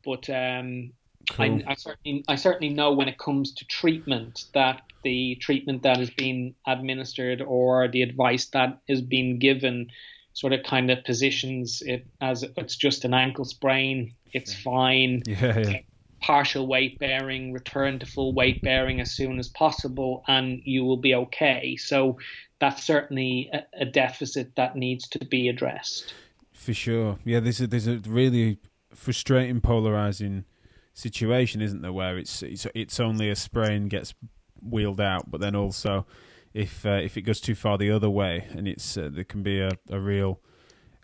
but um, cool. I, I, certainly I certainly know when it comes to treatment that the treatment that is being administered or the advice that is being given sort of kind of positions it as it's just an ankle sprain, it's fine. [LAUGHS] Yeah, yeah. Partial weight bearing, return to full weight bearing as soon as possible, and you will be okay. So that's certainly a, a deficit that needs to be addressed. For sure, yeah. There's a there's a really frustrating, polarizing situation, isn't there? Where it's it's it's only a sprain gets wheeled out, but then also if uh, if it goes too far the other way, and it's uh, there can be a, a real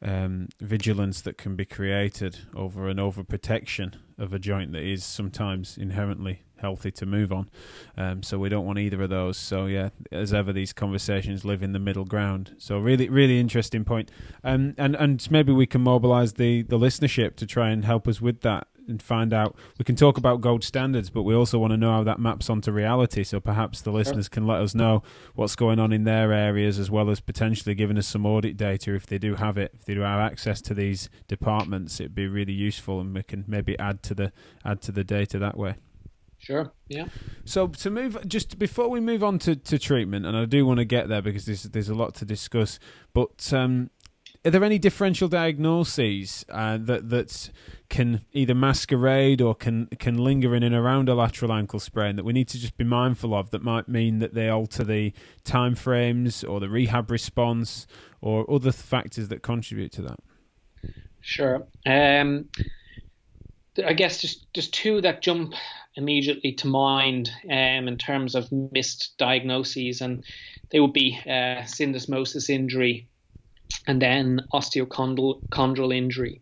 um, vigilance that can be created over an overprotection of a joint that is sometimes inherently healthy to move on. Um, so we don't want either of those. So yeah, as ever, these conversations live in the middle ground. So really, really interesting point. Um, and and maybe we can mobilise the the listenership to try and help us with that and find out. We can talk about gold standards, but we also want to know how that maps onto reality. So perhaps the listeners can let us know what's going on in their areas, as well as potentially giving us some audit data if they do have it. If they do have access to these departments, it'd be really useful, and we can maybe add to the add to the data that way. Sure. Yeah. So to move just before we move on to, to treatment, and I do want to get there because there's there's a lot to discuss. But um, are there any differential diagnoses uh, that that can either masquerade or can can linger in and around a lateral ankle sprain that we need to just be mindful of that might mean that they alter the time frames or the rehab response or other factors that contribute to that? Sure. Um, I guess just just two that jump immediately to mind um, in terms of missed diagnoses, and they would be uh, syndesmosis injury and then osteochondral injury.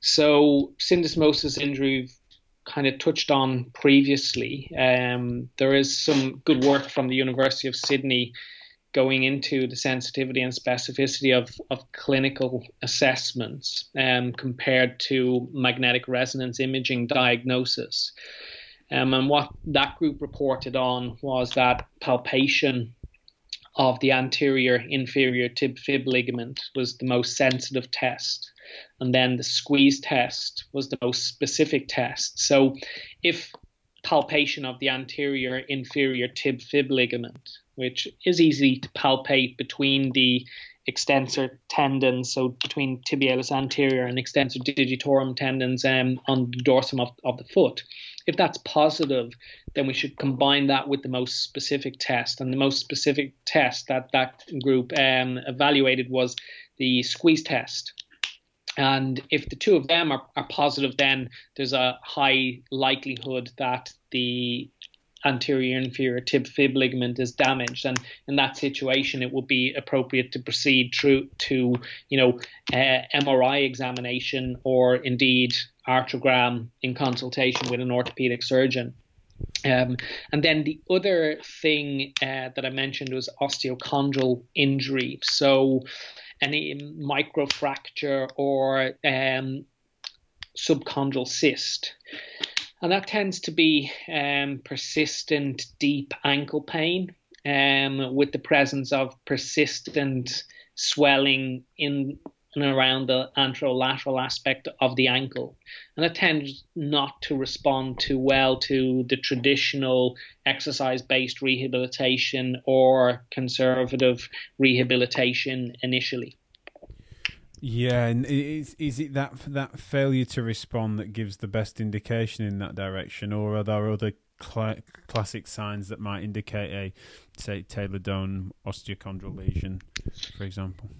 So syndesmosis injury kind of touched on previously. Um, there is some good work from the University of Sydney going into the sensitivity and specificity of, of clinical assessments um, compared to magnetic resonance imaging diagnosis. Um, and what that group reported on was that palpation of the anterior inferior tib fib ligament was the most sensitive test. And then the squeeze test was the most specific test. So if palpation of the anterior inferior tib fib ligament, which is easy to palpate between the extensor tendons, so between tibialis anterior and extensor digitorum tendons um, on the dorsum of, of the foot. If that's positive, then we should combine that with the most specific test. And the most specific test that that group um, evaluated was the squeeze test. And if the two of them are, are positive, then there's a high likelihood that the anterior inferior tib fib ligament is damaged and in that situation it would be appropriate to proceed through to you know uh, MRI examination or indeed arthrogram in consultation with an orthopedic surgeon. Um, and then the other thing uh, that I mentioned was osteochondral injury. So any microfracture or um, subchondral cyst. And that tends to be um, persistent, deep ankle pain um, with the presence of persistent swelling in and around the anterolateral aspect of the ankle. And it tends not to respond too well to the traditional exercise based rehabilitation or conservative rehabilitation initially. Yeah, and is is it that that failure to respond that gives the best indication in that direction, or are there other cl- classic signs that might indicate a, say, talar dome osteochondral lesion, for example?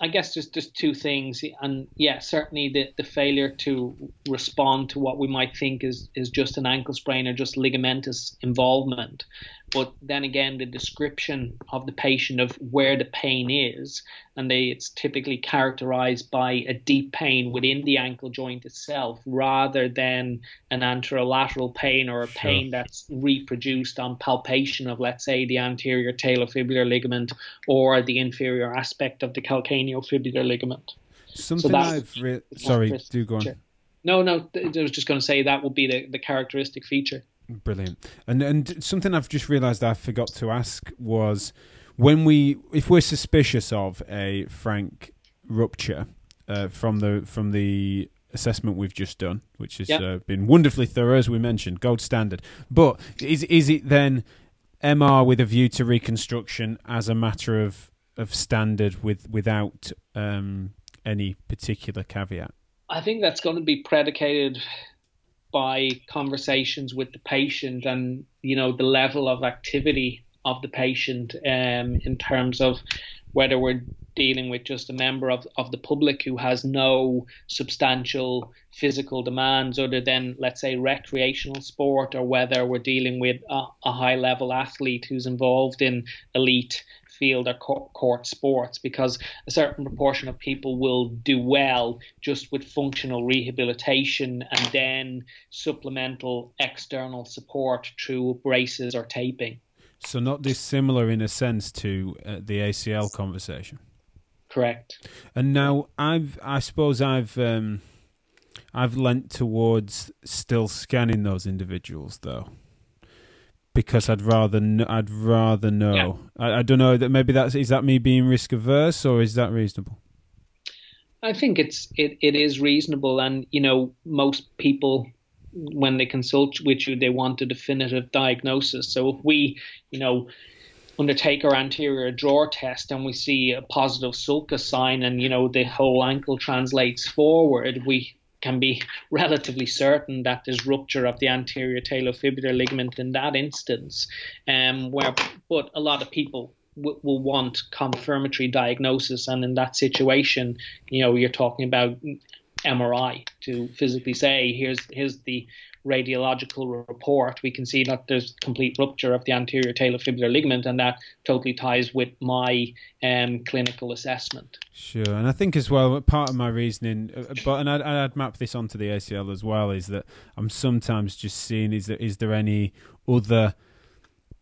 I guess just just two things, and yeah, certainly the, the failure to respond to what we might think is is just an ankle sprain or just ligamentous involvement, but then again, the description of the patient of where the pain is, and they, it's typically characterized by a deep pain within the ankle joint itself rather than an anterolateral pain or a sure. pain that's reproduced on palpation of, let's say, the anterior talofibular ligament or the inferior aspect of the calcaneofibular ligament. Something so I've sorry, do go on. No, no, I was just going to say that would be the, the characteristic feature. Brilliant. And and something I've just realised I forgot to ask was when we if we're suspicious of a frank rupture uh, from the from the assessment we've just done, which has yep. uh, been wonderfully thorough as we mentioned, gold standard. But is is it then MR with a view to reconstruction as a matter of of standard with without um, any particular caveat? I think that's going to be predicated by conversations with the patient and you know the level of activity of the patient um, in terms of whether we're dealing with just a member of, of the public who has no substantial physical demands other than let's say recreational sport or whether we're dealing with a, a high level athlete who's involved in elite field or court sports because a certain proportion of people will do well just with functional rehabilitation and then supplemental external support through braces or taping. So, not dissimilar in a sense to uh, the ACL conversation. Correct. And now, I've, I suppose I've, um, I've lent towards still scanning those individuals, though because I'd rather kn- I'd rather know. Yeah. I, I don't know that maybe that's is that me being risk averse or is that reasonable? I think it's it, it is reasonable, and you know most people when they consult with you they want a definitive diagnosis. So if we you know undertake our anterior drawer test and we see a positive sulcus sign and you know the whole ankle translates forward, we can be [LAUGHS] relatively certain that there's rupture of the anterior talofibular ligament in that instance. Um, where, but a lot of people w- will want confirmatory diagnosis, and in that situation, you know, you're talking about MRI to physically say here's here's the radiological report, we can see that there's complete rupture of the anterior talofibular ligament, and that totally ties with my um, clinical assessment. Sure, and I think as well part of my reasoning, uh, but and I'd, I'd map this onto the ACL as well, is that I'm sometimes just seeing is there is there any other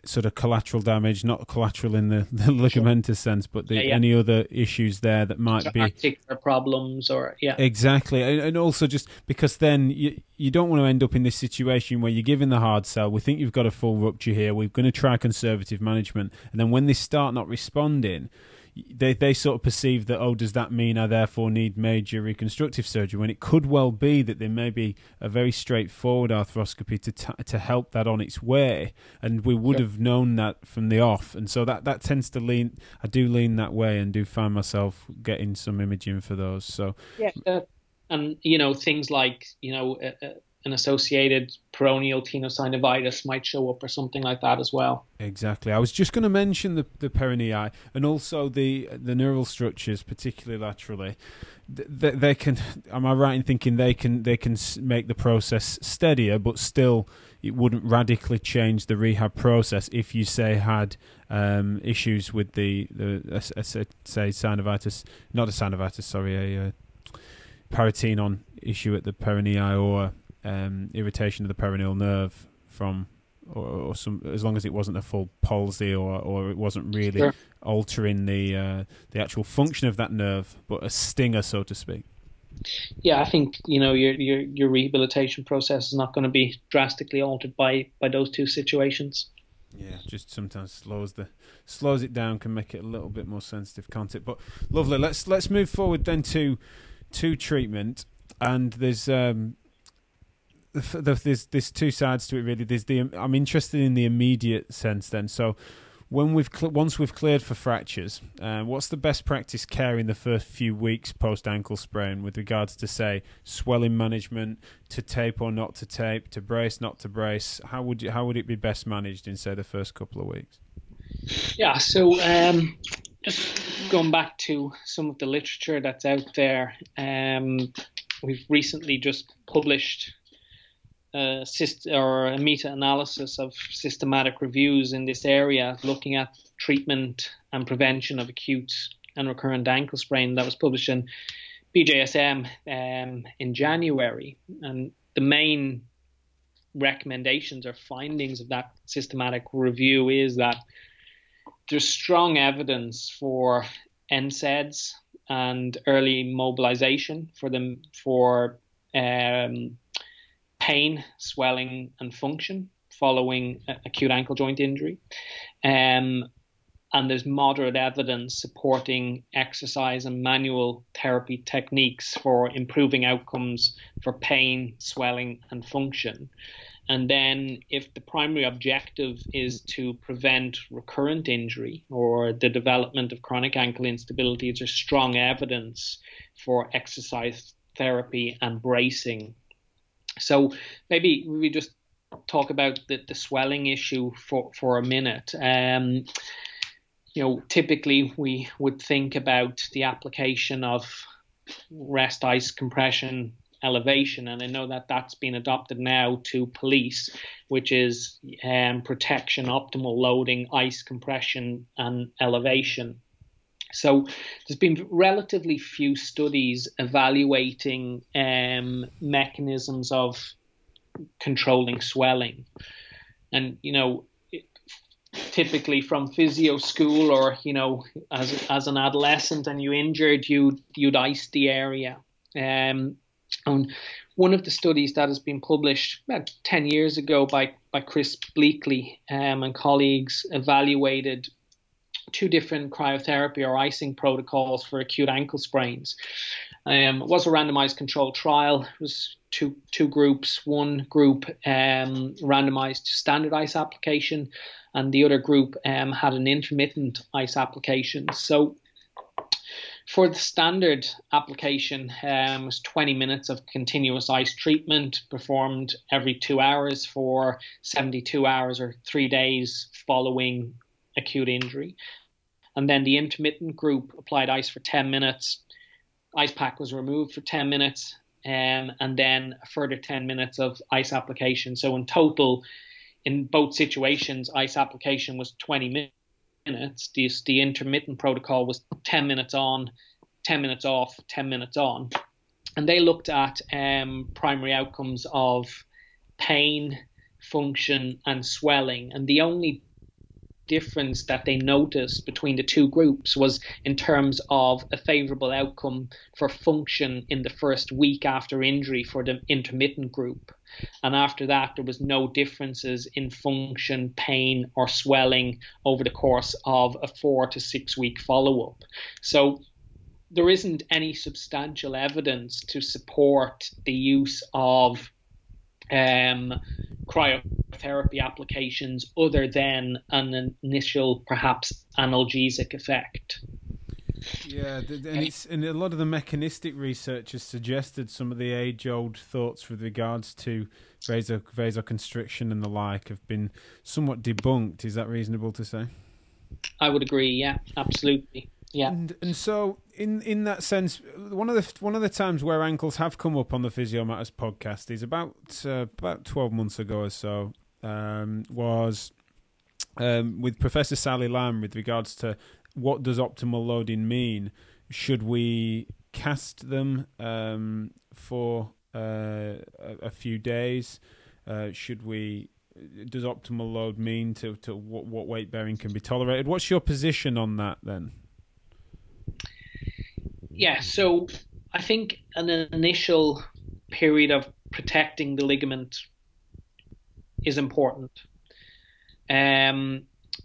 sort of collateral damage, not collateral in the, [LAUGHS] the ligamentous sense, but the, yeah, yeah. any other issues there that might so be articular problems or yeah, exactly, and, and, also just because then you you don't want to end up in this situation where you're given the hard sell. We think you've got a full rupture here. We're going to try conservative management, and then when they start not responding they they sort of perceive that oh does that mean I therefore need major reconstructive surgery? When it could well be that there may be a very straightforward arthroscopy to t- to help that on its way. And we would have known that from the off. And so that that tends to lean I do lean that way and do find myself getting some imaging for those. So yeah uh, and you know things like you know uh, uh an associated peroneal tenosynovitis might show up or something like that as well. Exactly. I was just going to mention the the peronei and also the the neural structures, particularly laterally. They, they can. Am I right in thinking they can they can make the process steadier, but still it wouldn't radically change the rehab process if you say had um, issues with the the say synovitis, not a synovitis, sorry, a uh, paratenon issue at the peronei or um, irritation of the peroneal nerve from or, or, some as long as it wasn't a full palsy or or it wasn't really sure. altering the uh, the actual function of that nerve, but a stinger, so to speak. Yeah, I think you know your your your rehabilitation process is not going to be drastically altered by by those two situations. Yeah, just sometimes slows the slows it down, can make it a little bit more sensitive, can't it? But lovely. Let's let's move forward then to to treatment. And there's um, there's there's two sides to it really. There's the I'm interested in the immediate sense then. So when we've cl- once we've cleared for fractures, uh, what's the best practice care in the first few weeks post ankle sprain with regards to say swelling management, to tape or not to tape, to brace not to brace? How would you, how would it be best managed in say the first couple of weeks? Yeah, so um, just going back to some of the literature that's out there, um, we've recently just published a or a meta-analysis of systematic reviews in this area, looking at treatment and prevention of acute and recurrent ankle sprain that was published in BJSM um, in January. And the main recommendations or findings of that systematic review is that there's strong evidence for NSAIDs and early mobilization for them for um, pain, swelling, and function following acute ankle joint injury. Um, and there's moderate evidence supporting exercise and manual therapy techniques for improving outcomes for pain, swelling, and function. And then, if the primary objective is to prevent recurrent injury or the development of chronic ankle instability, there's strong evidence for exercise therapy and bracing. So, maybe we just talk about the, the swelling issue for, for a minute. Um, you know, typically we would think about the application of rest ice compression elevation, and I know that that's been adopted now to police, which is um, protection, optimal loading, ice compression, and elevation. So there's been relatively few studies evaluating um, mechanisms of controlling swelling, and you know typically from physio school or you know as as an adolescent and you injured you you'd ice the area. Um, and one of the studies that has been published about 10 years ago by by Chris Bleakley um, and colleagues evaluated two different cryotherapy or icing protocols for acute ankle sprains um, it was a randomized controlled trial. It was two two groups. One group um, randomized to standard ice application, and the other group um, had an intermittent ice application. So for the standard application, um, was 20 minutes of continuous ice treatment performed every two hours for 72 hours or three days following acute injury. And then the intermittent group applied ice for 10 minutes. Ice pack was removed for 10 minutes, um, and then a further 10 minutes of ice application. So in total, in both situations, ice application was 20 minutes. The, the intermittent protocol was 10 minutes on, 10 minutes off, 10 minutes on. And they looked at um, primary outcomes of pain, function, and swelling. And the only difference that they noticed between the two groups was in terms of a favorable outcome for function in the first week after injury for the intermittent group. And after that, there was no differences in function, pain, or swelling over the course of a four to six week follow up. So there isn't any substantial evidence to support the use of um, cryotherapy applications other than an initial, perhaps analgesic effect. Yeah, and, it's, and a lot of the mechanistic research has suggested some of the age-old thoughts with regards to vaso vasoconstriction and the like have been somewhat debunked. Is that reasonable to say? I would agree. Yeah, absolutely. Yeah. And and so in in that sense, one of the one of the times where ankles have come up on the Physio Matters podcast is about uh, about twelve months ago or so. Um, was um, with Professor Sally Lamb with regards to what does optimal loading mean? Should we cast them um, for uh, a, few days? Uh, should we? Does optimal load mean to, to what, what weight bearing can be tolerated? What's your position on that then? Yeah, so I think an initial period of protecting the ligament is important. Um,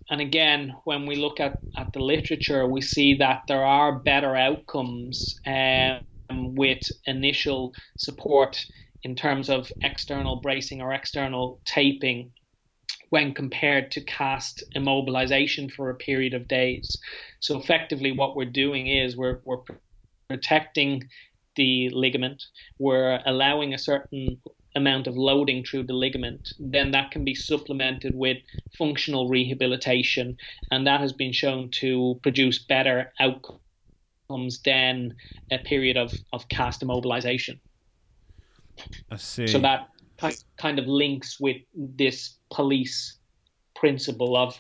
and again, when we look at, at the literature, we see that there are better outcomes um, with initial support in terms of external bracing or external taping when compared to cast immobilization for a period of days. So effectively, what we're doing is we're, we're protecting the ligament, we're allowing a certain amount of loading through the ligament, then that can be supplemented with functional rehabilitation, and that has been shown to produce better outcomes than a period of, of cast immobilization. I see. So that kind of links with this police principle of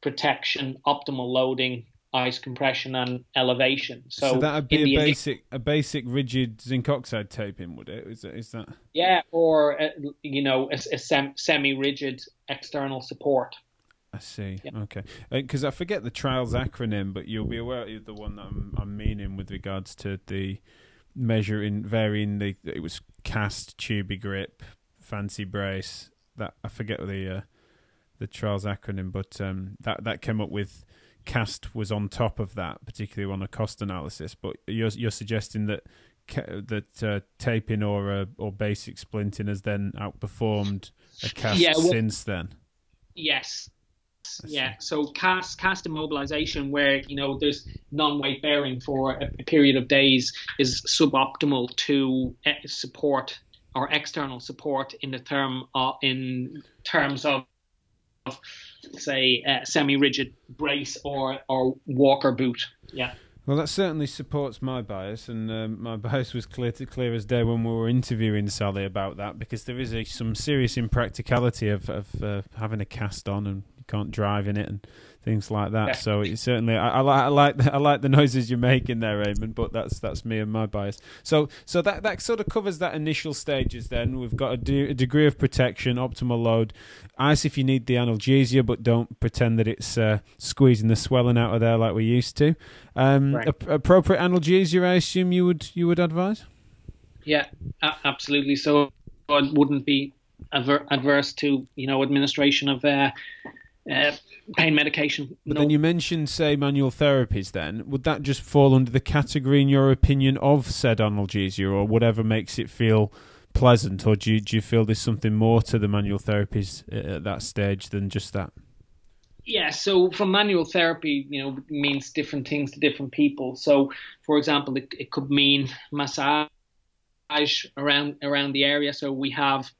protection, optimal loading, ice compression, and elevation. So, so that would be a basic a basic rigid zinc oxide taping, would it? Is that, is that... Yeah, or uh, you know, a, a sem- semi-rigid external support. I see. Yeah. Okay, because uh, I forget the trials acronym, but you'll be aware of the one that I'm, I'm meaning with regards to the measuring, varying the. It was cast, Tubigrip, fancy brace. That I forget the uh, the trials acronym, but um, that that came up with cast was on top of that, particularly on a cost analysis. But you're you're suggesting that that uh, taping or uh, or basic splinting has then outperformed a cast yeah, well, since then. Yes. Yeah, so cast cast immobilization, where you know there's non-weight bearing for a, a period of days, is suboptimal to uh, support or external support in the term uh, in terms of say a semi-rigid brace or or walker boot. Yeah. Well, that certainly supports my bias, and um, my [LAUGHS] bias was clear to clear as day when we were interviewing Sally about that, because there is a, some serious impracticality of, of uh, having a cast on and can't drive in it and things like that. Yeah. So it certainly, I, I, I, like the, I like the noises you're making there, Eamonn. But that's that's me and my bias. So so that that sort of covers that initial stages. Then we've got a, de- a degree of protection, optimal load, ice if you need the analgesia, but don't pretend that it's uh, squeezing the swelling out of there like we used to. Um, right. a- appropriate analgesia, I assume you would you would advise. Yeah, absolutely. So I wouldn't be aver- adverse to you know administration of uh, uh, pain medication. But no. then you mentioned, say, manual therapies. Then would that just fall under the category, in your opinion, of said analgesia or whatever makes it feel pleasant, or do you, do you feel there's something more to the manual therapies at that stage than just that? Yeah, so from manual therapy, you know, means different things to different people. So, for example, it, it could mean massage around around the area. So we have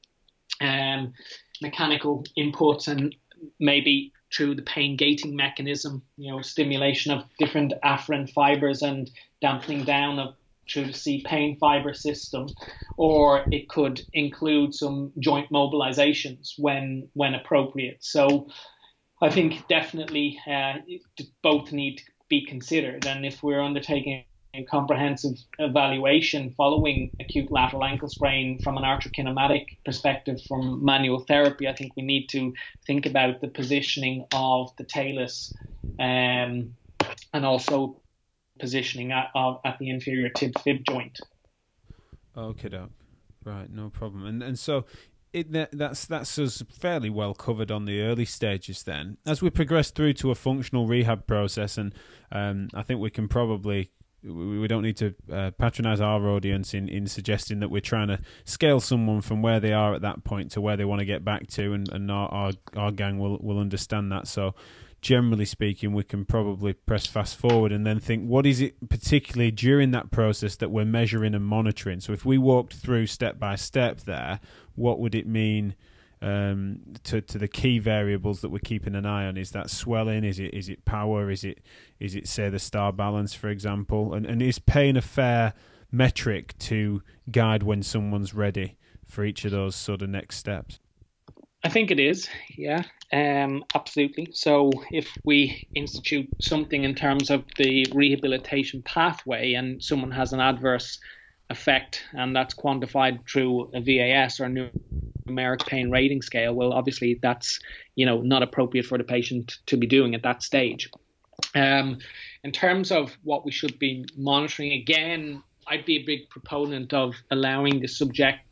um, mechanical inputs and maybe through the pain gating mechanism, you know, stimulation of different afferent fibers and dampening down of through the C pain fiber system, or it could include some joint mobilizations when when appropriate. So I think definitely uh, both need to be considered. And if we're undertaking comprehensive evaluation following acute lateral ankle sprain from an arthrokinematic perspective from manual therapy, I think we need to think about the positioning of the talus um, and also positioning at, at the inferior tib fib joint. Okay, doc. Right, no problem. And and so it, that's that's fairly well covered on the early stages. Then, as we progress through to a functional rehab process, and um, I think we can probably we don't need to uh, patronize our audience in, in suggesting that we're trying to scale someone from where they are at that point to where they want to get back to, and, and our, our, our gang will will understand that. So, generally speaking, we can probably press fast forward and then think, what is it particularly during that process that we're measuring and monitoring? So, if we walked through step by step there, what would it mean? Um, to to the key variables that we're keeping an eye on? Is that swelling? Is it is it power? Is it is it say the star balance, for example? And and is pain a fair metric to guide when someone's ready for each of those sort of next steps? I think it is, yeah, um, absolutely. So if we institute something in terms of the rehabilitation pathway and someone has an adverse effect and that's quantified through a VAS or new numeric pain rating scale, well, obviously that's you know not appropriate for the patient to be doing at that stage. Um, in terms of what we should be monitoring, again, I'd be a big proponent of allowing the subjective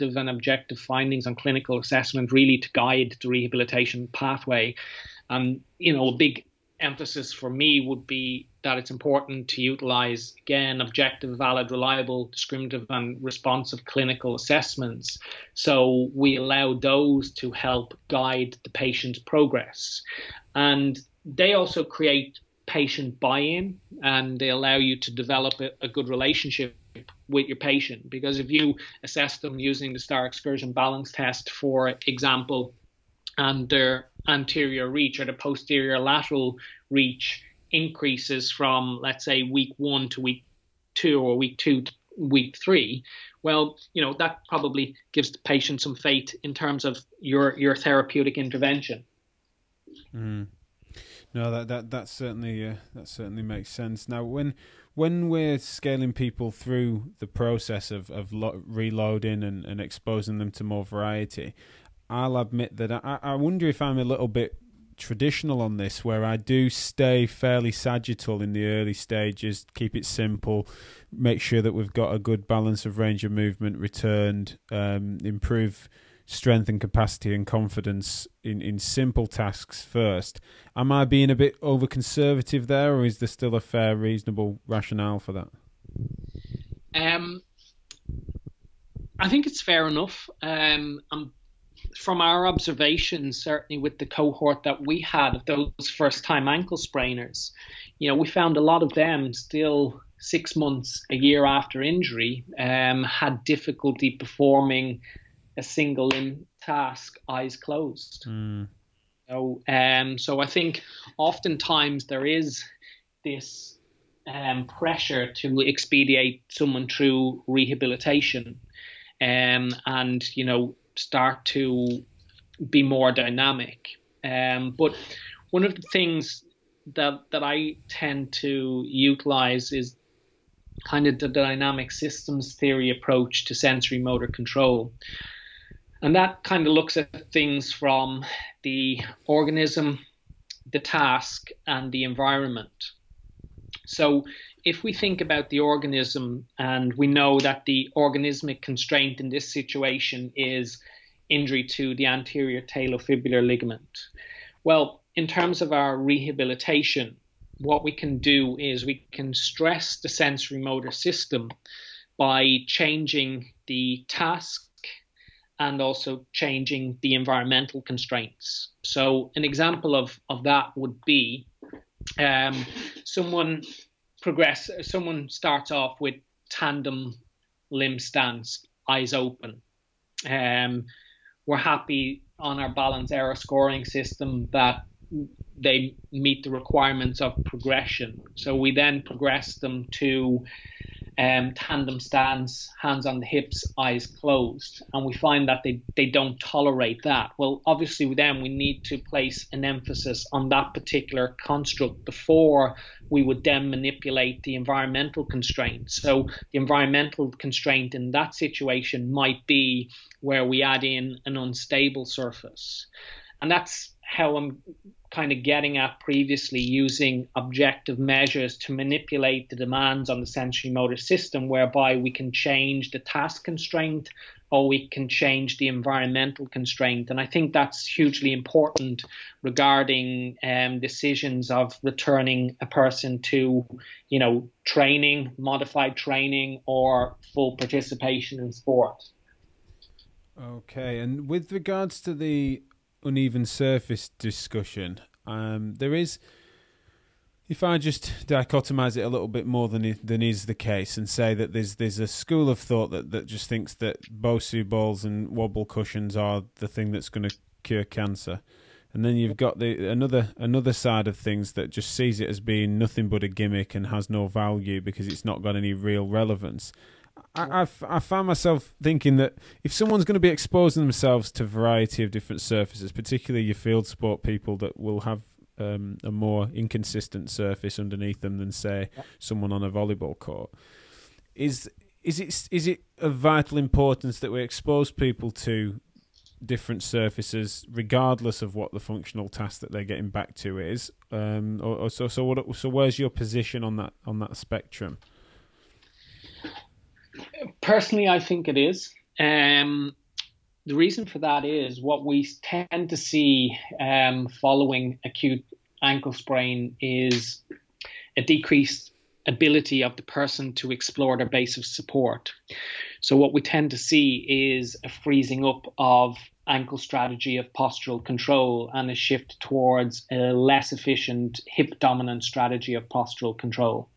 and objective findings on clinical assessment really to guide the rehabilitation pathway. And you know, a big emphasis for me would be that it's important to utilize, again, objective, valid, reliable, discriminative, and responsive clinical assessments. So we allow those to help guide the patient's progress. And they also create patient buy in and they allow you to develop a, a good relationship with your patient. Because if you assess them using the STAR excursion balance test, for example, and their anterior reach or the posterior lateral reach increases from, let's say, week one to week two or week two to week three, well, you know that probably gives the patient some faith in terms of your your therapeutic intervention. Mm. No, that that that certainly uh, that certainly makes sense. Now, when when we're scaling people through the process of of lo- reloading and, and exposing them to more variety, I'll admit that I, I wonder if I'm a little bit traditional on this, where I do stay fairly sagittal in the early stages, keep it simple, make sure that we've got a good balance of range of movement returned, um, improve strength and capacity and confidence in, in simple tasks first. Am I being a bit over conservative there, or is there still a fair, reasonable rationale for that? Um, I think it's fair enough. Um, I'm, from our observations, certainly with the cohort that we had of those first time ankle sprainers, you know, we found a lot of them still six months, a year after injury, um, had difficulty performing a single limb task, eyes closed. Mm. So, um, so I think oftentimes there is this um, pressure to expedite someone through rehabilitation, um, and you know start to be more dynamic. Um, but one of the things that that I tend to utilize is kind of the dynamic systems theory approach to sensory motor control. And that kind of looks at things from the organism, the task, and the environment. So, if we think about the organism and we know that the organismic constraint in this situation is injury to the anterior talofibular ligament, well, in terms of our rehabilitation, what we can do is we can stress the sensory motor system by changing the task and also changing the environmental constraints. So, an example of, of that would be um, someone progress, someone starts off with tandem limb stance, eyes open. Um, we're happy on our balance error scoring system that they meet the requirements of progression. So we then progress them to um, tandem stance, hands on the hips, eyes closed, and we find that they, they don't tolerate that. Well, obviously, with them, we need to place an emphasis on that particular construct before we would then manipulate the environmental constraints. So, the environmental constraint in that situation might be where we add in an unstable surface. And that's how I'm kind of getting at previously using objective measures to manipulate the demands on the sensory motor system, whereby we can change the task constraint or we can change the environmental constraint. And I think that's hugely important regarding um, decisions of returning a person to, you know, training, modified training, or full participation in sport. Okay, and with regards to the uneven surface discussion. Um, there is, if I just dichotomize it a little bit more than than is the case, and say that there's there's a school of thought that, that just thinks that Bosu balls and wobble cushions are the thing that's going to cure cancer, and then you've got the another another side of things that just sees it as being nothing but a gimmick and has no value because it's not got any real relevance. I, I've, I found myself thinking that if someone's going to be exposing themselves to a variety of different surfaces, particularly your field sport people that will have um, a more inconsistent surface underneath them than say someone on a volleyball court, is is it is it of vital importance that we expose people to different surfaces, regardless of what the functional task that they're getting back to is? Um, or, or so so what so where's your position on that on that spectrum? Personally, I think it is. Um, the reason for that is what we tend to see um, following acute ankle sprain is a decreased ability of the person to explore their base of support. So, what we tend to see is a freezing up of ankle strategy of postural control and a shift towards a less efficient hip dominant strategy of postural control.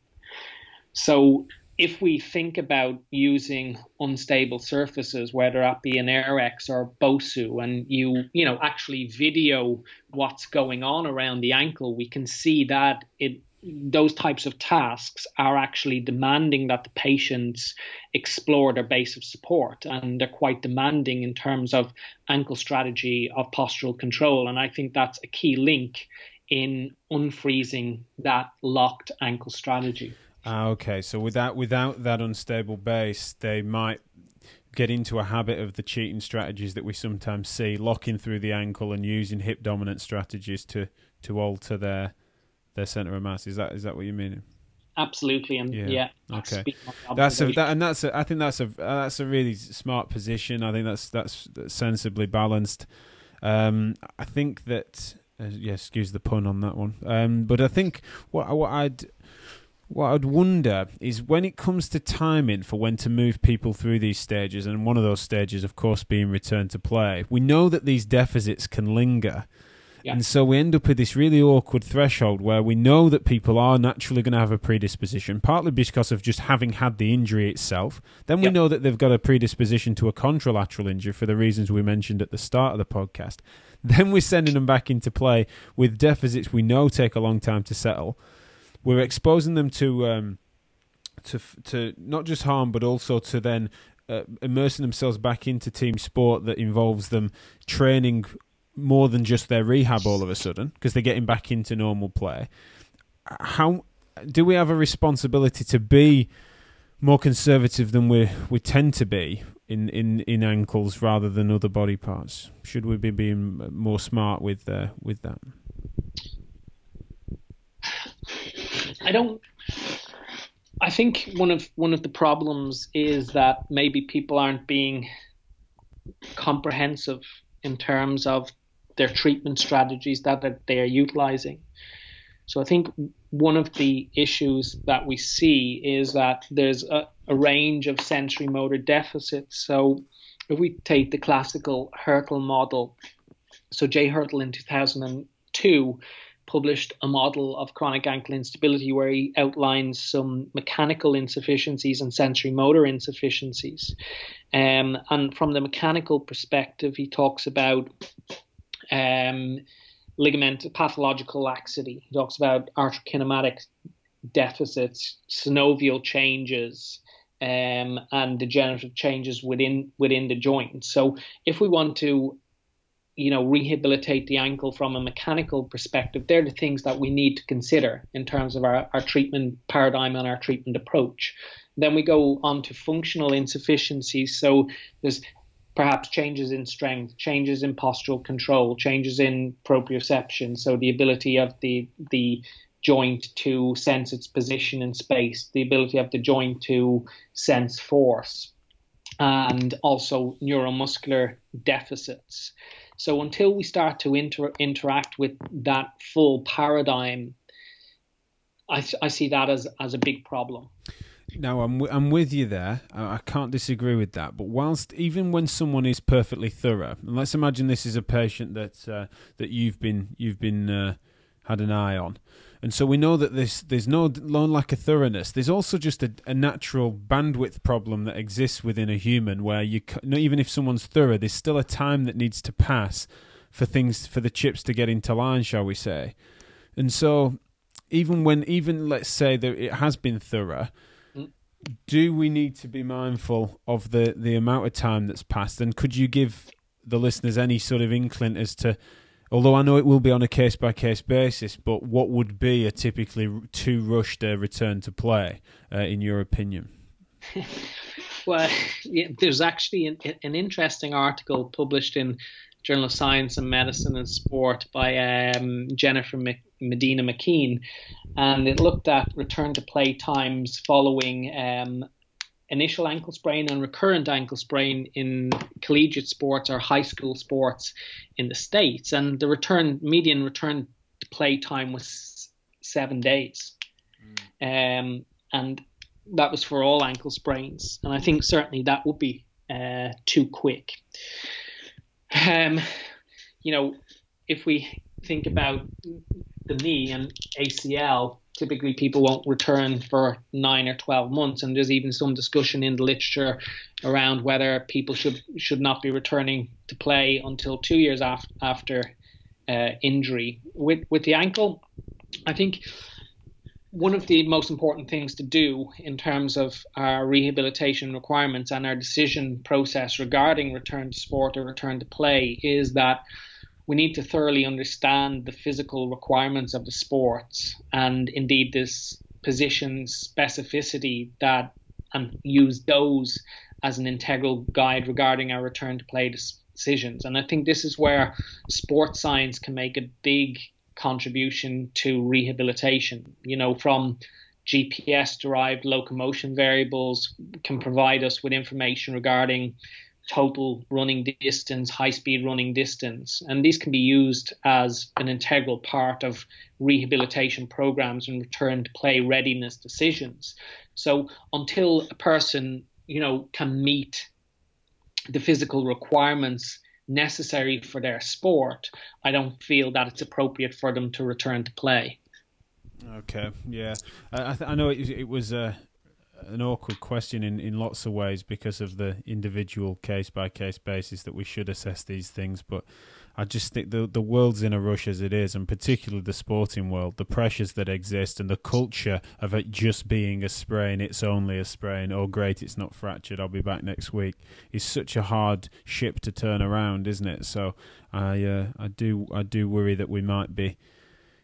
So, if we think about using unstable surfaces, whether that be an Airex or Bosu, and you you know actually video what's going on around the ankle, we can see that it those types of tasks are actually demanding that the patients explore their base of support and they're quite demanding in terms of ankle strategy of postural control. And i think that's a key link in unfreezing that locked ankle strategy ah, okay so without without that unstable base they might get into a habit of the cheating strategies that we sometimes see locking through the ankle and using hip dominant strategies to to alter their their center of mass. Is that is that what you mean? Absolutely, and yeah, yeah okay. That's a that, and that's a, I think that's a that's a really smart position. I think that's that's, that's sensibly balanced. Um, I think that uh, yeah, excuse the pun on that one. Um, but I think what what I'd what I'd wonder is when it comes to timing for when to move people through these stages, and one of those stages, of course, being return to play. We know that these deficits can linger. Yeah. And so we end up with this really awkward threshold where we know that people are naturally going to have a predisposition, partly because of just having had the injury itself. Then we know that they've got a predisposition to a contralateral injury for the reasons we mentioned at the start of the podcast. [LAUGHS] Then we're sending them back into play with deficits we know take a long time to settle. We're exposing them to um, to to not just harm, but also to then uh, immersing themselves back into team sport that involves them training more than just their rehab all of a sudden because they're getting back into normal play. How do we have a responsibility to be more conservative than we we tend to be in, in, in ankles rather than other body parts? Should we be being more smart with uh, with that? I don't. I think one of one of the problems is that maybe people aren't being comprehensive in terms of their treatment strategies that that they are utilizing. So I think one of the issues that we see is that there's a, a range of sensory motor deficits. So if we take the classical Hertel model, so Jay Hertel in 2002 published a model of chronic ankle instability where he outlines some mechanical insufficiencies and sensory motor insufficiencies. Um, and from the mechanical perspective, he talks about um, ligament pathological laxity. He talks about arthrokinematic deficits, synovial changes, um, and degenerative changes within within the joint. So if we want to you know rehabilitate the ankle from a mechanical perspective. They're the things that we need to consider in terms of our, our treatment paradigm and our treatment approach. Then we go on to functional insufficiencies. So there's perhaps changes in strength, changes in postural control, changes in proprioception, so the ability of the the joint to sense its position in space, the ability of the joint to sense force, and also neuromuscular deficits. So until we start to inter- interact with that full paradigm, I, I see that as, as a big problem. No, I'm w- I'm with you there. I, I can't disagree with that. But whilst even when someone is perfectly thorough, and let's imagine this is a patient that uh, that you've been you've been uh, had an eye on, and so we know that there's there's no no lack of thoroughness. There's also just a, a natural bandwidth problem that exists within a human where you even if someone's thorough, there's still a time that needs to pass for things for the chips to get into line, shall we say? And so even when even let's say that it has been thorough mm. do we need to be mindful of the the amount of time that's passed? And could you give the listeners any sort of inkling as to, although I know it will be on a case by case basis, but what would be a typically too rushed uh, return to play, uh, in your opinion? [LAUGHS] well, yeah, there's actually an, an, interesting article published in Journal of Science and Medicine and Sport by um, Jennifer Mc, Medina McKeon, and it looked at return to play times following um, initial ankle sprain and recurrent ankle sprain in collegiate sports or high school sports in the states, and the return median return to play time was seven days, mm. um, and that was for all ankle sprains, and I think certainly that would be uh, too quick. Um, you know, if we think about the knee and ACL, typically people won't return for nine or 12 months. And there's even some discussion in the literature around whether people should should not be returning to play until two years af- after uh, injury. With with the ankle, I think one of the most important things to do in terms of our rehabilitation requirements and our decision process regarding return to sport or return to play is that we need to thoroughly understand the physical requirements of the sports and indeed this position specificity that and use those as an integral guide regarding our return to play decisions. And I think this is where sports science can make a big contribution to rehabilitation. You know, from GPS derived locomotion variables can provide us with information regarding total running distance, high speed running distance. And these can be used as an integral part of rehabilitation programs and return to play readiness decisions. So until a person, you know, can meet the physical requirements necessary for their sport, I don't feel that it's appropriate for them to return to play. Okay, yeah, I, I know it, it was a an awkward question in, in lots of ways because of the individual case by case basis that we should assess these things. But I just think the the world's in a rush as it is, and particularly the sporting world, the pressures that exist and the culture of it just being a sprain, it's only a sprain. Oh, great, it's not fractured. I'll be back next week. Is such a hard ship to turn around, isn't it? So I uh, I do I do worry that we might be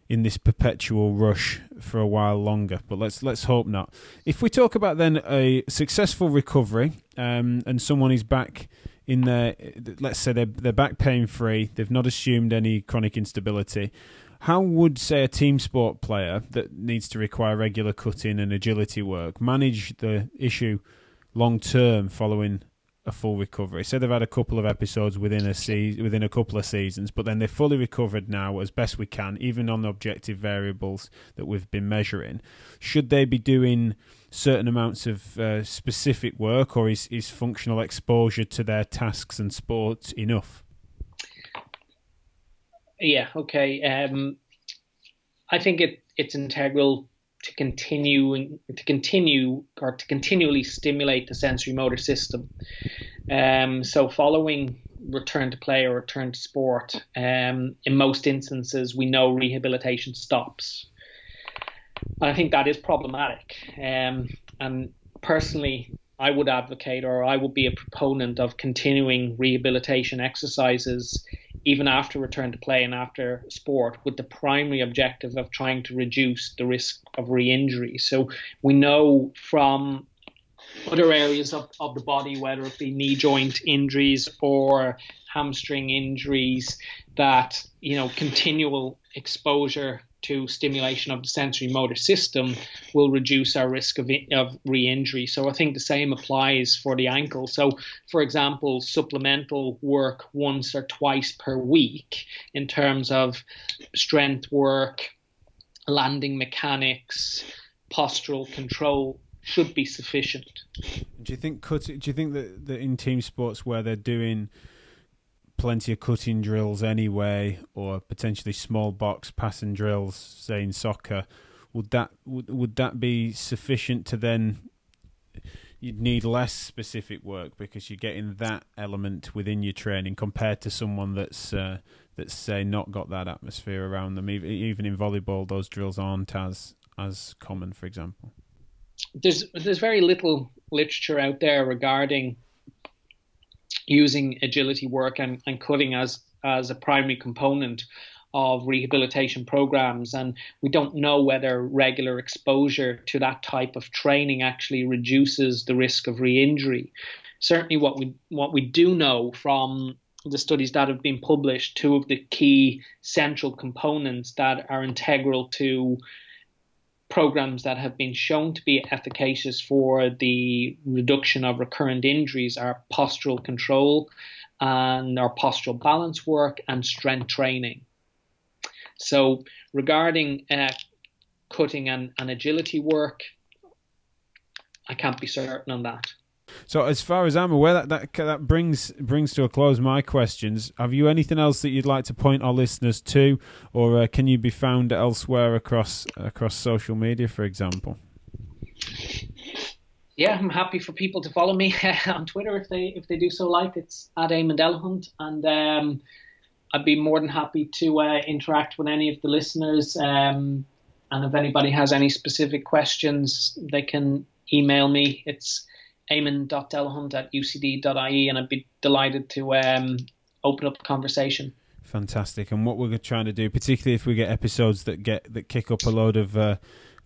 in this perpetual rush for a while longer. But let's let's hope not. If we talk about then a successful recovery um, and someone is back in their, let's say they're they're back pain free, they've not assumed any chronic instability. How would say a team sport player that needs to require regular cutting and agility work manage the issue long term following a full recovery. Say they've had a couple of episodes within a se- within a couple of seasons, but then they're fully recovered now as best we can, even on the objective variables that we've been measuring. Should they be doing certain amounts of uh, specific work, or is, is functional exposure to their tasks and sports enough? Yeah. Okay. Um, I think it it's integral to continue to continue or to continually stimulate the sensory motor system. Um, so following return to play or return to sport, um, in most instances we know rehabilitation stops. I think that is problematic. Um, and personally, I would advocate or I would be a proponent of continuing rehabilitation exercises even after return to play and after sport, with the primary objective of trying to reduce the risk of re injury. So we know from other areas of, of the body, whether it be knee joint injuries or hamstring injuries, that you know continual exposure to stimulation of the sensory motor system will reduce our risk of, of re-injury. So I think the same applies for the ankle. So, for example, supplemental work once or twice per week in terms of strength work, landing mechanics, postural control should be sufficient. Do you think? Do you think that, that in team sports where they're doing plenty of cutting drills anyway, or potentially small box passing drills, say in soccer, would that would would that be sufficient to then? You'd need less specific work because you're getting that element within your training compared to someone that's uh, that's say not got that atmosphere around them. Even in volleyball, those drills aren't as as common, for example. There's there's very little literature out there regarding using agility work and, and cutting as as a primary component of rehabilitation programs. And we don't know whether regular exposure to that type of training actually reduces the risk of re-injury. Certainly what we what we do know from the studies that have been published two of the key central components that are integral to programs that have been shown to be efficacious for the reduction of recurrent injuries are postural control and our postural balance work and strength training. So, regarding uh, cutting and, and agility work, I can't be certain on that. So, as far as I'm aware, that, that that brings brings to a close my questions. Have you anything else that you'd like to point our listeners to, or uh, can you be found elsewhere across across social media, for example? Yeah, I'm happy for people to follow me [LAUGHS] on Twitter if they if they do so like. It's at Eamonn Delahunt, and um, I'd be more than happy to uh, interact with any of the listeners. Um, and if anybody has any specific questions, they can email me. It's eamonn.delahunt at ucd.ie, and I'd be delighted to um, open up the conversation. Fantastic. And what we're trying to do, particularly if we get episodes that get that kick up a load of uh,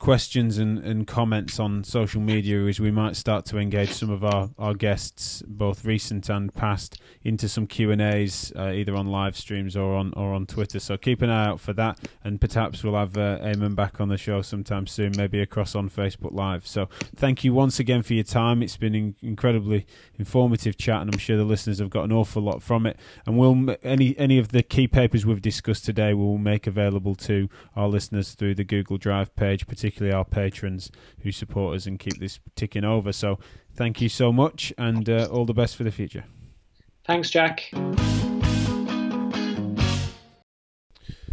questions and, and comments on social media is we might start to engage some of our, our guests, both recent and past, into some Q and A's, uh, either on live streams or on or on Twitter. So keep an eye out for that, and perhaps we'll have uh, Eamonn back on the show sometime soon, maybe across on Facebook Live. So thank you once again for your time. It's been an incredibly informative chat, and I'm sure the listeners have got an awful lot from it. And we'll any any of the key papers we've discussed today, we'll make available to our listeners through the Google Drive page, particularly particularly our patrons who support us and keep this ticking over. So thank you so much and uh, all the best for the future. Thanks, Jack.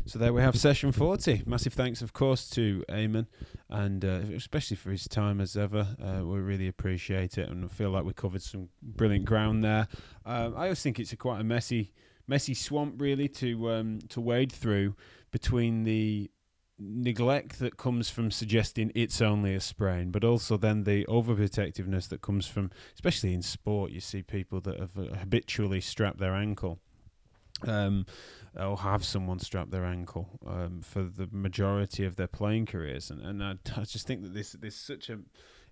So there we have session 40. Massive thanks, of course, to Eamonn, and uh, especially for his time as ever. Uh, we really appreciate it, and feel like we covered some brilliant ground there. Um, I always think it's a quite a messy, messy swamp, really, to um, to wade through between the neglect that comes from suggesting it's only a sprain, but also then the overprotectiveness that comes from, especially in sport, you see people that have uh, habitually strapped their ankle. Um, or have someone strap their ankle um, for the majority of their playing careers, and and I, I just think that this there's such a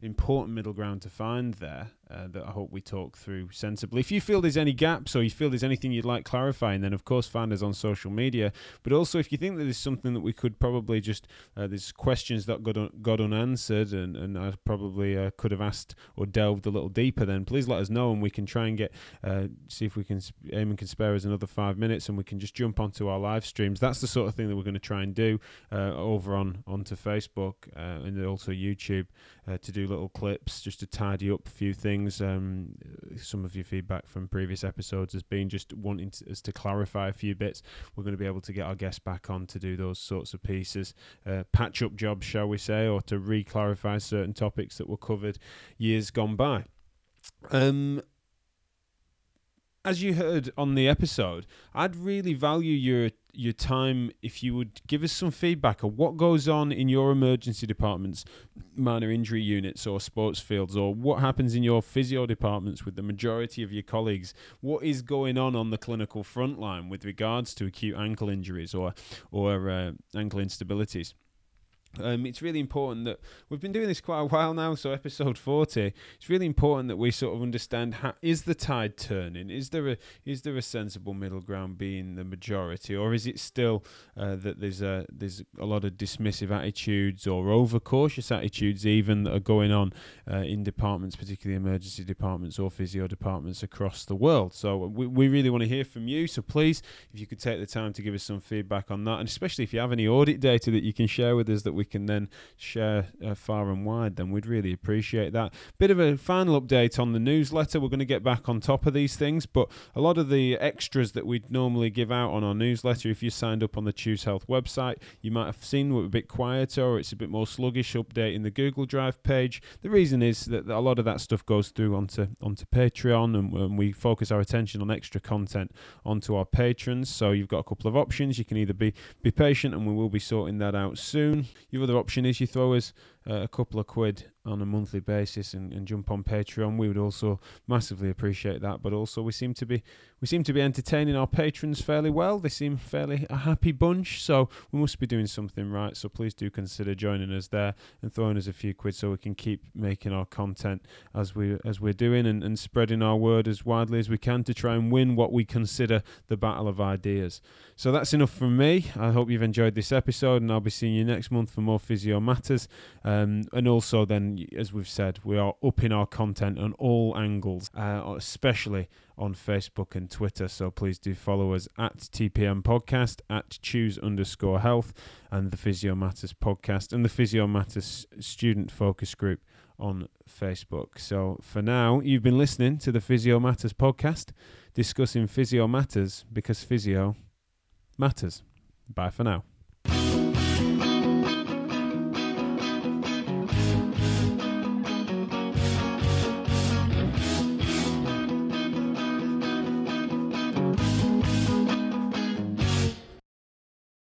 important middle ground to find there uh, that I hope we talk through sensibly. If you feel there's any gaps or you feel there's anything you'd like clarifying, then of course find us on social media. But also, if you think that there's something that we could probably just uh, there's questions that got un- got unanswered, and and I probably uh, could have asked or delved a little deeper, then please let us know, and we can try and get uh, see if we can and can spare us another five minutes, and we can just jump onto our live streams. That's the sort of thing that we're going to try and do uh, over on onto Facebook uh, and also YouTube to do little clips just to tidy up a few things. Um, some of your feedback from previous episodes has been just wanting to, us to clarify a few bits. We're going to be able to get our guests back on to do those sorts of pieces, uh, patch up jobs, shall we say, or to re clarify certain topics that were covered years gone by. Um, as you heard on the episode, I'd really value your your time if you would give us some feedback on what goes on in your emergency departments, minor injury units, or sports fields, or what happens in your physio departments with the majority of your colleagues. What is going on on the clinical front line with regards to acute ankle injuries or or uh, ankle instabilities? Um, it's really important that we've been doing this quite a while now. So episode forty, it's really important that we sort of understand: how, is the tide turning? Is there a is there a sensible middle ground being the majority, or is it still uh, that there's a there's a lot of dismissive attitudes or overcautious attitudes even that are going on uh, in departments, particularly emergency departments or physio departments across the world? So we we really want to hear from you. So please, if you could take the time to give us some feedback on that, and especially if you have any audit data that you can share with us that we can then share uh, far and wide, then we'd really appreciate that. Bit of a final update on the newsletter. We're going to get back on top of these things, but a lot of the extras that we'd normally give out on our newsletter, if you signed up on the Chews Health website, you might have seen we're a bit quieter or it's a bit more sluggish update in the Google Drive page. The reason is that a lot of that stuff goes through onto onto Patreon, and, and we focus our attention on extra content onto our patrons. So you've got a couple of options. You can either be be patient, and we will be sorting that out soon. Your other option is you throw us uh, a couple of quid on a monthly basis and, and jump on Patreon, we would also massively appreciate that. But also, we seem to be we seem to be entertaining our patrons fairly well. They seem fairly a happy bunch, so we must be doing something right. So please do consider joining us there and throwing us a few quid so we can keep making our content as we as we're doing and, and spreading our word as widely as we can to try and win what we consider the battle of ideas. So that's enough from me. I hope you've enjoyed this episode, and I'll be seeing you next month for more physio matters. Um, and also, then, as we've said, we are upping our content on all angles, uh, especially on Facebook and Twitter. So please do follow us at TPM Podcast, at Chews underscore Health, and the Physio Matters Podcast, and the Physio Matters Student Focus Group on Facebook. So for now, you've been listening to the Physio Matters Podcast, discussing physio matters because physio matters. Bye for now.